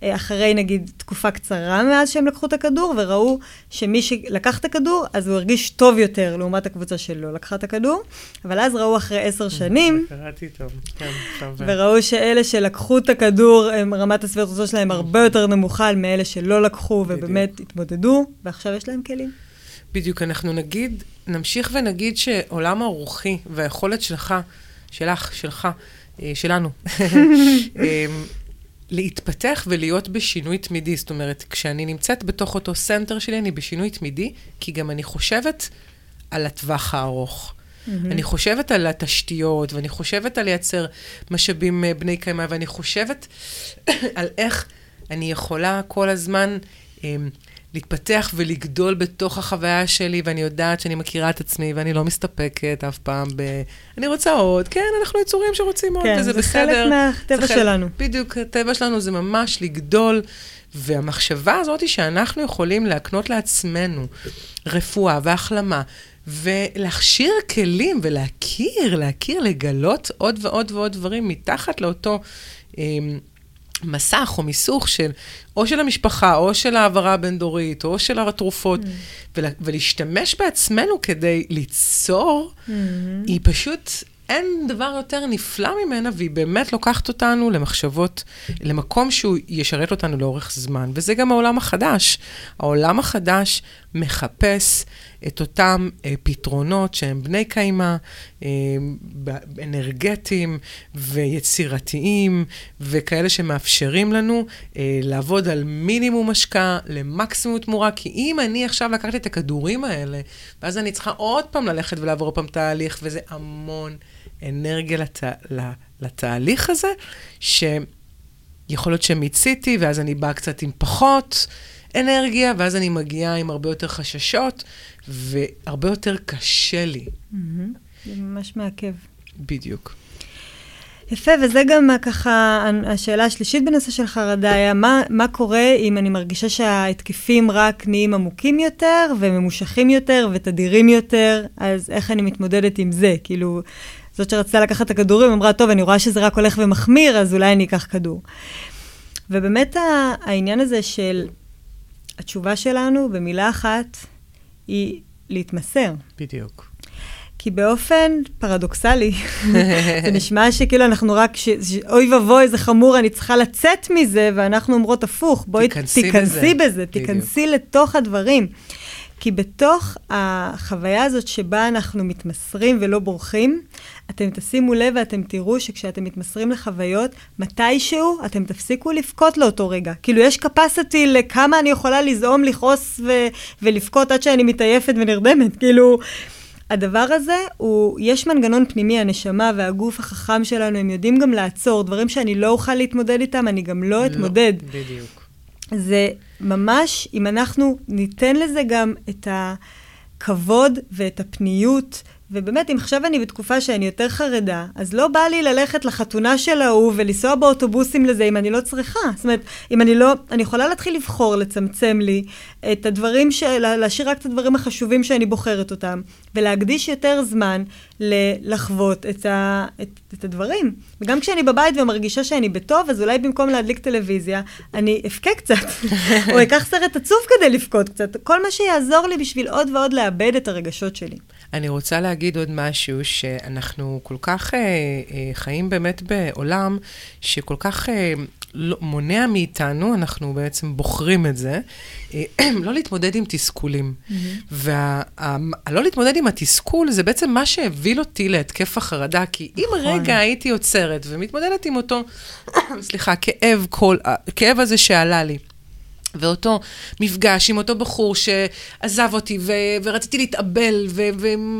uh, אחרי נגיד תקופה קצרה מאז שהם לקחו את הכדור, וראו שמי שלקח את הכדור, אז הוא הרגיש טוב יותר לעומת הקבוצה שלא לקחה את הכדור, אבל אז ראו אחרי עשר שנים, קראתי טוב, כן, טוב. וראו שאלה שלקחו את הכדור, רמת השביעות רצון שלהם הרבה יותר נמוכה מאלה שלא לקחו. ובאמת התמודדו, ועכשיו יש להם כלים. בדיוק, אנחנו נגיד, נמשיך ונגיד שעולם הרוחי והיכולת שלך, שלך, שלך, אה, שלנו, אה, להתפתח ולהיות בשינוי תמידי. זאת אומרת, כשאני נמצאת בתוך אותו center שלי, אני בשינוי תמידי, כי גם אני חושבת על הטווח הארוך. אני חושבת על התשתיות, ואני חושבת על לייצר משאבים אה, בני קיימא, ואני חושבת על איך אני יכולה כל הזמן אה, להתפתח ולגדול בתוך החוויה שלי, ואני יודעת שאני מכירה את עצמי, ואני לא מסתפקת אף פעם ב... אני רוצה עוד, כן, אנחנו יצורים שרוצים עוד, כן, וזה זה בסדר. חלק מהטבע זה חלק- שלנו. בדיוק, הטבע שלנו זה ממש לגדול, והמחשבה הזאת היא שאנחנו יכולים להקנות לעצמנו רפואה והחלמה, ולהכשיר כלים ולהכיר, להכיר, לגלות עוד ועוד ועוד דברים מתחת לאותו... מסך או מיסוך של, או של המשפחה, או של העברה הבין-דורית, או של התרופות, Mm. ולה, ולהשתמש בעצמנו כדי ליצור, Mm-hmm. היא פשוט, אין דבר יותר נפלא ממנה, והיא באמת לוקחת אותנו למחשבות, למקום שהוא ישרת אותנו לאורך זמן. וזה גם העולם החדש. העולם החדש מחפש את אותם אה, פתרונות שהם בני קיימא, אה, אנרגטיים ויצירתיים, וכאלה שמאפשרים לנו אה, לעבוד על מינימום השקעה למקסימום תמורה, כי אם אני עכשיו לקחתי את הכדורים האלה, ואז אני צריכה עוד פעם ללכת ולעבור פעם תהליך, וזה המון אנרגיה לת... לתהליך הזה, שיכול להיות שמיציתי, ואז אני באה קצת עם פחות. אנרגיה, ואז אני מגיעה עם הרבה יותר חששות, והרבה יותר קשה לי. זה ממש מעכב. בדיוק. יפה, וזה גם ככה, השאלה השלישית בנושא של חרדה היה, מה, מה קורה אם אני מרגישה שההתקפים רק נהיים עמוקים יותר, וממושכים יותר, ותדירים יותר, אז איך אני מתמודדת עם זה? כאילו, זאת שרצתה לקחת את הכדורים, אמרה, טוב, אני רואה שזה רק הולך ומחמיר, אז אולי אני אקח כדור. ובאמת העניין הזה של התשובה שלנו, במילה אחת, היא להתמסר. בדיוק. כי באופן פרדוקסלי, זה נשמע שכאילו אנחנו רק, ש... אוי ואבוי, איזה חמור, אני צריכה לצאת מזה, ואנחנו אומרות הפוך, בואי תיכנסי, תיכנסי בזה, בזה תיכנסי לתוך הדברים. כי בתוך החוויה הזאת שבה אנחנו מתמסרים ולא בורחים, אתם תשימו לב ואתם תראו שכשאתם מתמסרים לחוויות, מתישהו אתם תפסיקו לבכות לאותו רגע. כאילו, יש capacity לכמה אני יכולה לזעום, לכעוס ו- ולבכות עד שאני מתעייפת ונרדמת. כאילו, הדבר הזה הוא, יש מנגנון פנימי, הנשמה והגוף החכם שלנו, הם יודעים גם לעצור. דברים שאני לא אוכל להתמודד איתם, אני גם לא אתמודד. לא, בדיוק. זה ממש, אם אנחנו ניתן לזה גם את הכבוד ואת הפניות, ובאמת, אם עכשיו אני בתקופה שאני יותר חרדה, אז לא בא לי ללכת לחתונה של ההוא ולנסוע באוטובוסים לזה אם אני לא צריכה. זאת אומרת, אם אני לא, אני יכולה להתחיל לבחור, לצמצם לי את הדברים, של, להשאיר רק את הדברים החשובים שאני בוחרת אותם, ולהקדיש יותר זמן ל- לחוות את, ה, את, את הדברים. וגם כשאני בבית ומרגישה שאני בטוב, אז אולי במקום להדליק טלוויזיה, אני אבכה קצת, או אקח סרט עצוב כדי לבכות קצת. כל מה שיעזור לי בשביל עוד ועוד לאבד את הרגשות שלי. אני רוצה להגיד עוד משהו, שאנחנו כל כך אה, אה, חיים באמת בעולם שכל כך אה, לא, מונע מאיתנו, אנחנו בעצם בוחרים את זה, אה, לא להתמודד עם תסכולים. Mm-hmm. והלא להתמודד עם התסכול זה בעצם מה שהביא אותי להתקף החרדה, כי אם נכון. רגע הייתי עוצרת ומתמודדת עם אותו, סליחה, כאב, כל, הכאב הזה שעלה לי. ואותו מפגש עם אותו בחור שעזב אותי, ו- ורציתי להתאבל, ו-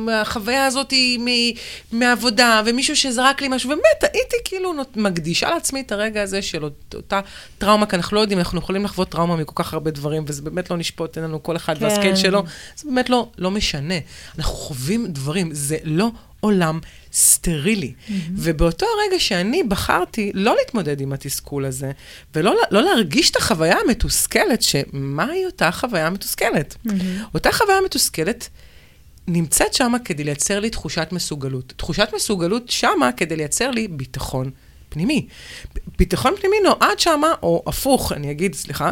והחוויה הזאת היא מ- מעבודה, ומישהו שזרק לי משהו, באמת, הייתי כאילו מקדישה לעצמי את הרגע הזה של אותה טראומה, כי אנחנו לא יודעים, אנחנו יכולים לחוות טראומה מכל כך הרבה דברים, וזה באמת לא נשפוט, אין לנו כל אחד כן. והסקייל שלו, זה באמת לא, לא משנה. אנחנו חווים דברים, זה לא עולם סטרילי. Mm-hmm. ובאותו הרגע שאני בחרתי לא להתמודד עם התסכול הזה, ולא לא להרגיש את החוויה המתוסכלת, שמהי אותה חוויה מתוסכלת? Mm-hmm. אותה חוויה מתוסכלת נמצאת שמה כדי לייצר לי תחושת מסוגלות. תחושת מסוגלות שמה כדי לייצר לי ביטחון פנימי. ביטחון פנימי נועד שמה, או הפוך, אני אגיד, סליחה,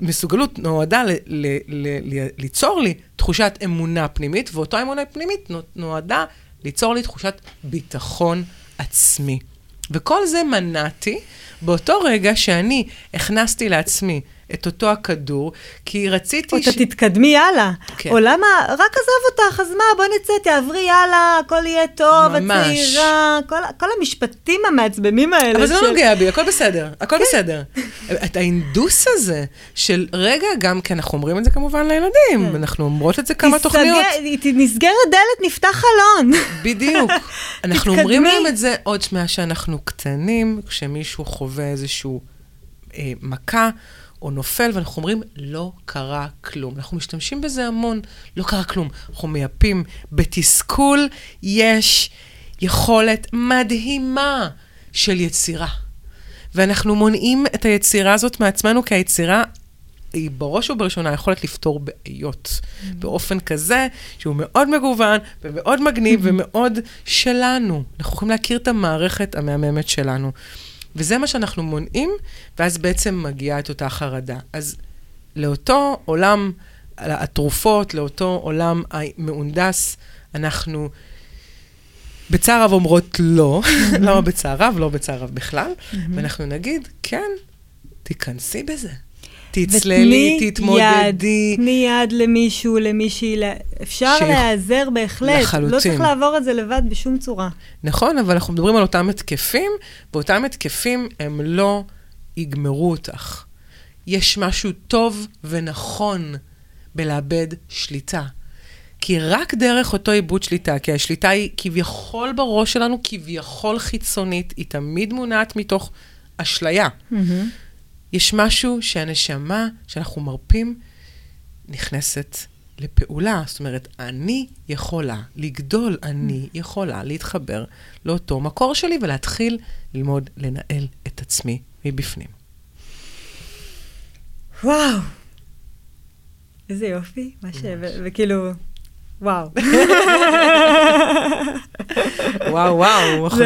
מסוגלות נועדה ל- ל- ל- ל- ליצור לי תחושת אמונה פנימית, ואותה אמונה פנימית נועדה ליצור לי תחושת ביטחון עצמי. וכל זה מנעתי באותו רגע שאני הכנסתי לעצמי את אותו הכדור, כי רציתי... או ש... אתה תתקדמי הלאה. כן. או למה, רק עזב אותך, אז מה, בוא נצא, תעברי הלאה, הכל יהיה טוב, ממש. הצעירה, כל, כל המשפטים המעצבנים האלה. אבל של... זה לא נוגע בי, הכל בסדר, הכל כן. בסדר. את ההינדוס הזה של, רגע, גם כי אנחנו אומרים את זה כמובן לילדים, כן. אנחנו אומרות את זה כמה תסגר, תוכניות. נסגרת דלת, נפתח חלון. בדיוק. אנחנו אומרים להם את זה עוד שנייה שאנחנו קטנים, כשמישהו חווה איזשהו אה, מכה. או נופל, ואנחנו אומרים, לא קרה כלום. אנחנו משתמשים בזה המון, לא קרה כלום. אנחנו מייפים. בתסכול יש יכולת מדהימה של יצירה. ואנחנו מונעים את היצירה הזאת מעצמנו, כי היצירה היא בראש ובראשונה יכולת לפתור בעיות mm-hmm. באופן כזה שהוא מאוד מגוון ומאוד מגניב mm-hmm. ומאוד שלנו. אנחנו יכולים להכיר את המערכת המהממת שלנו. וזה מה שאנחנו מונעים, ואז בעצם מגיעה את אותה חרדה. אז לאותו עולם התרופות, לאותו עולם המהונדס, אנחנו בצער רב אומרות לא. למה בצער רב? לא בצער רב בכלל. ואנחנו נגיד, כן, תיכנסי בזה. תצללי, תתמודדי. תני יד למישהו, למישהי, אפשר שיכ- להיעזר בהחלט. לחלוטין. לא צריך לעבור את זה לבד בשום צורה. נכון, אבל אנחנו מדברים על אותם התקפים, ואותם התקפים הם לא יגמרו אותך. יש משהו טוב ונכון בלאבד שליטה. כי רק דרך אותו איבוד שליטה, כי השליטה היא כביכול בראש שלנו, כביכול חיצונית, היא תמיד מונעת מתוך אשליה. יש משהו שהנשמה, שאנחנו מרפים, נכנסת לפעולה. זאת אומרת, אני יכולה לגדול, אני יכולה להתחבר לאותו מקור שלי ולהתחיל ללמוד לנהל את עצמי מבפנים. וואו. איזה יופי. מה ש... וכאילו, וואו. וואו, וואו, אחותי.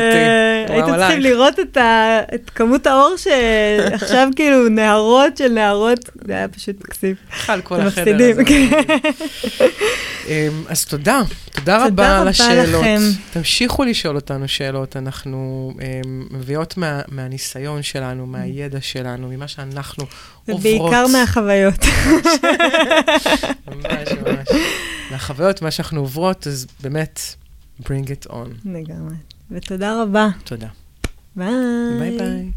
הייתם צריכים. לראות את ה- את כמות האור שעכשיו כאילו נהרות של נהרות, זה היה פשוט מקסים. בכלל, כל החדר. הזה. אמ, אז תודה, תודה רבה על השאלות. תמשיכו לשאול אותנו שאלות, אנחנו אמ, מביאות מה- מהניסיון שלנו, מהידע שלנו, ממה שאנחנו עוברות. ובעיקר מהחוויות. ממש ממש. מהחוויות, מה שאנחנו עוברות, אז באמת, bring it on. לגמרי. ותודה רבה. תודה. ביי. ביי ביי.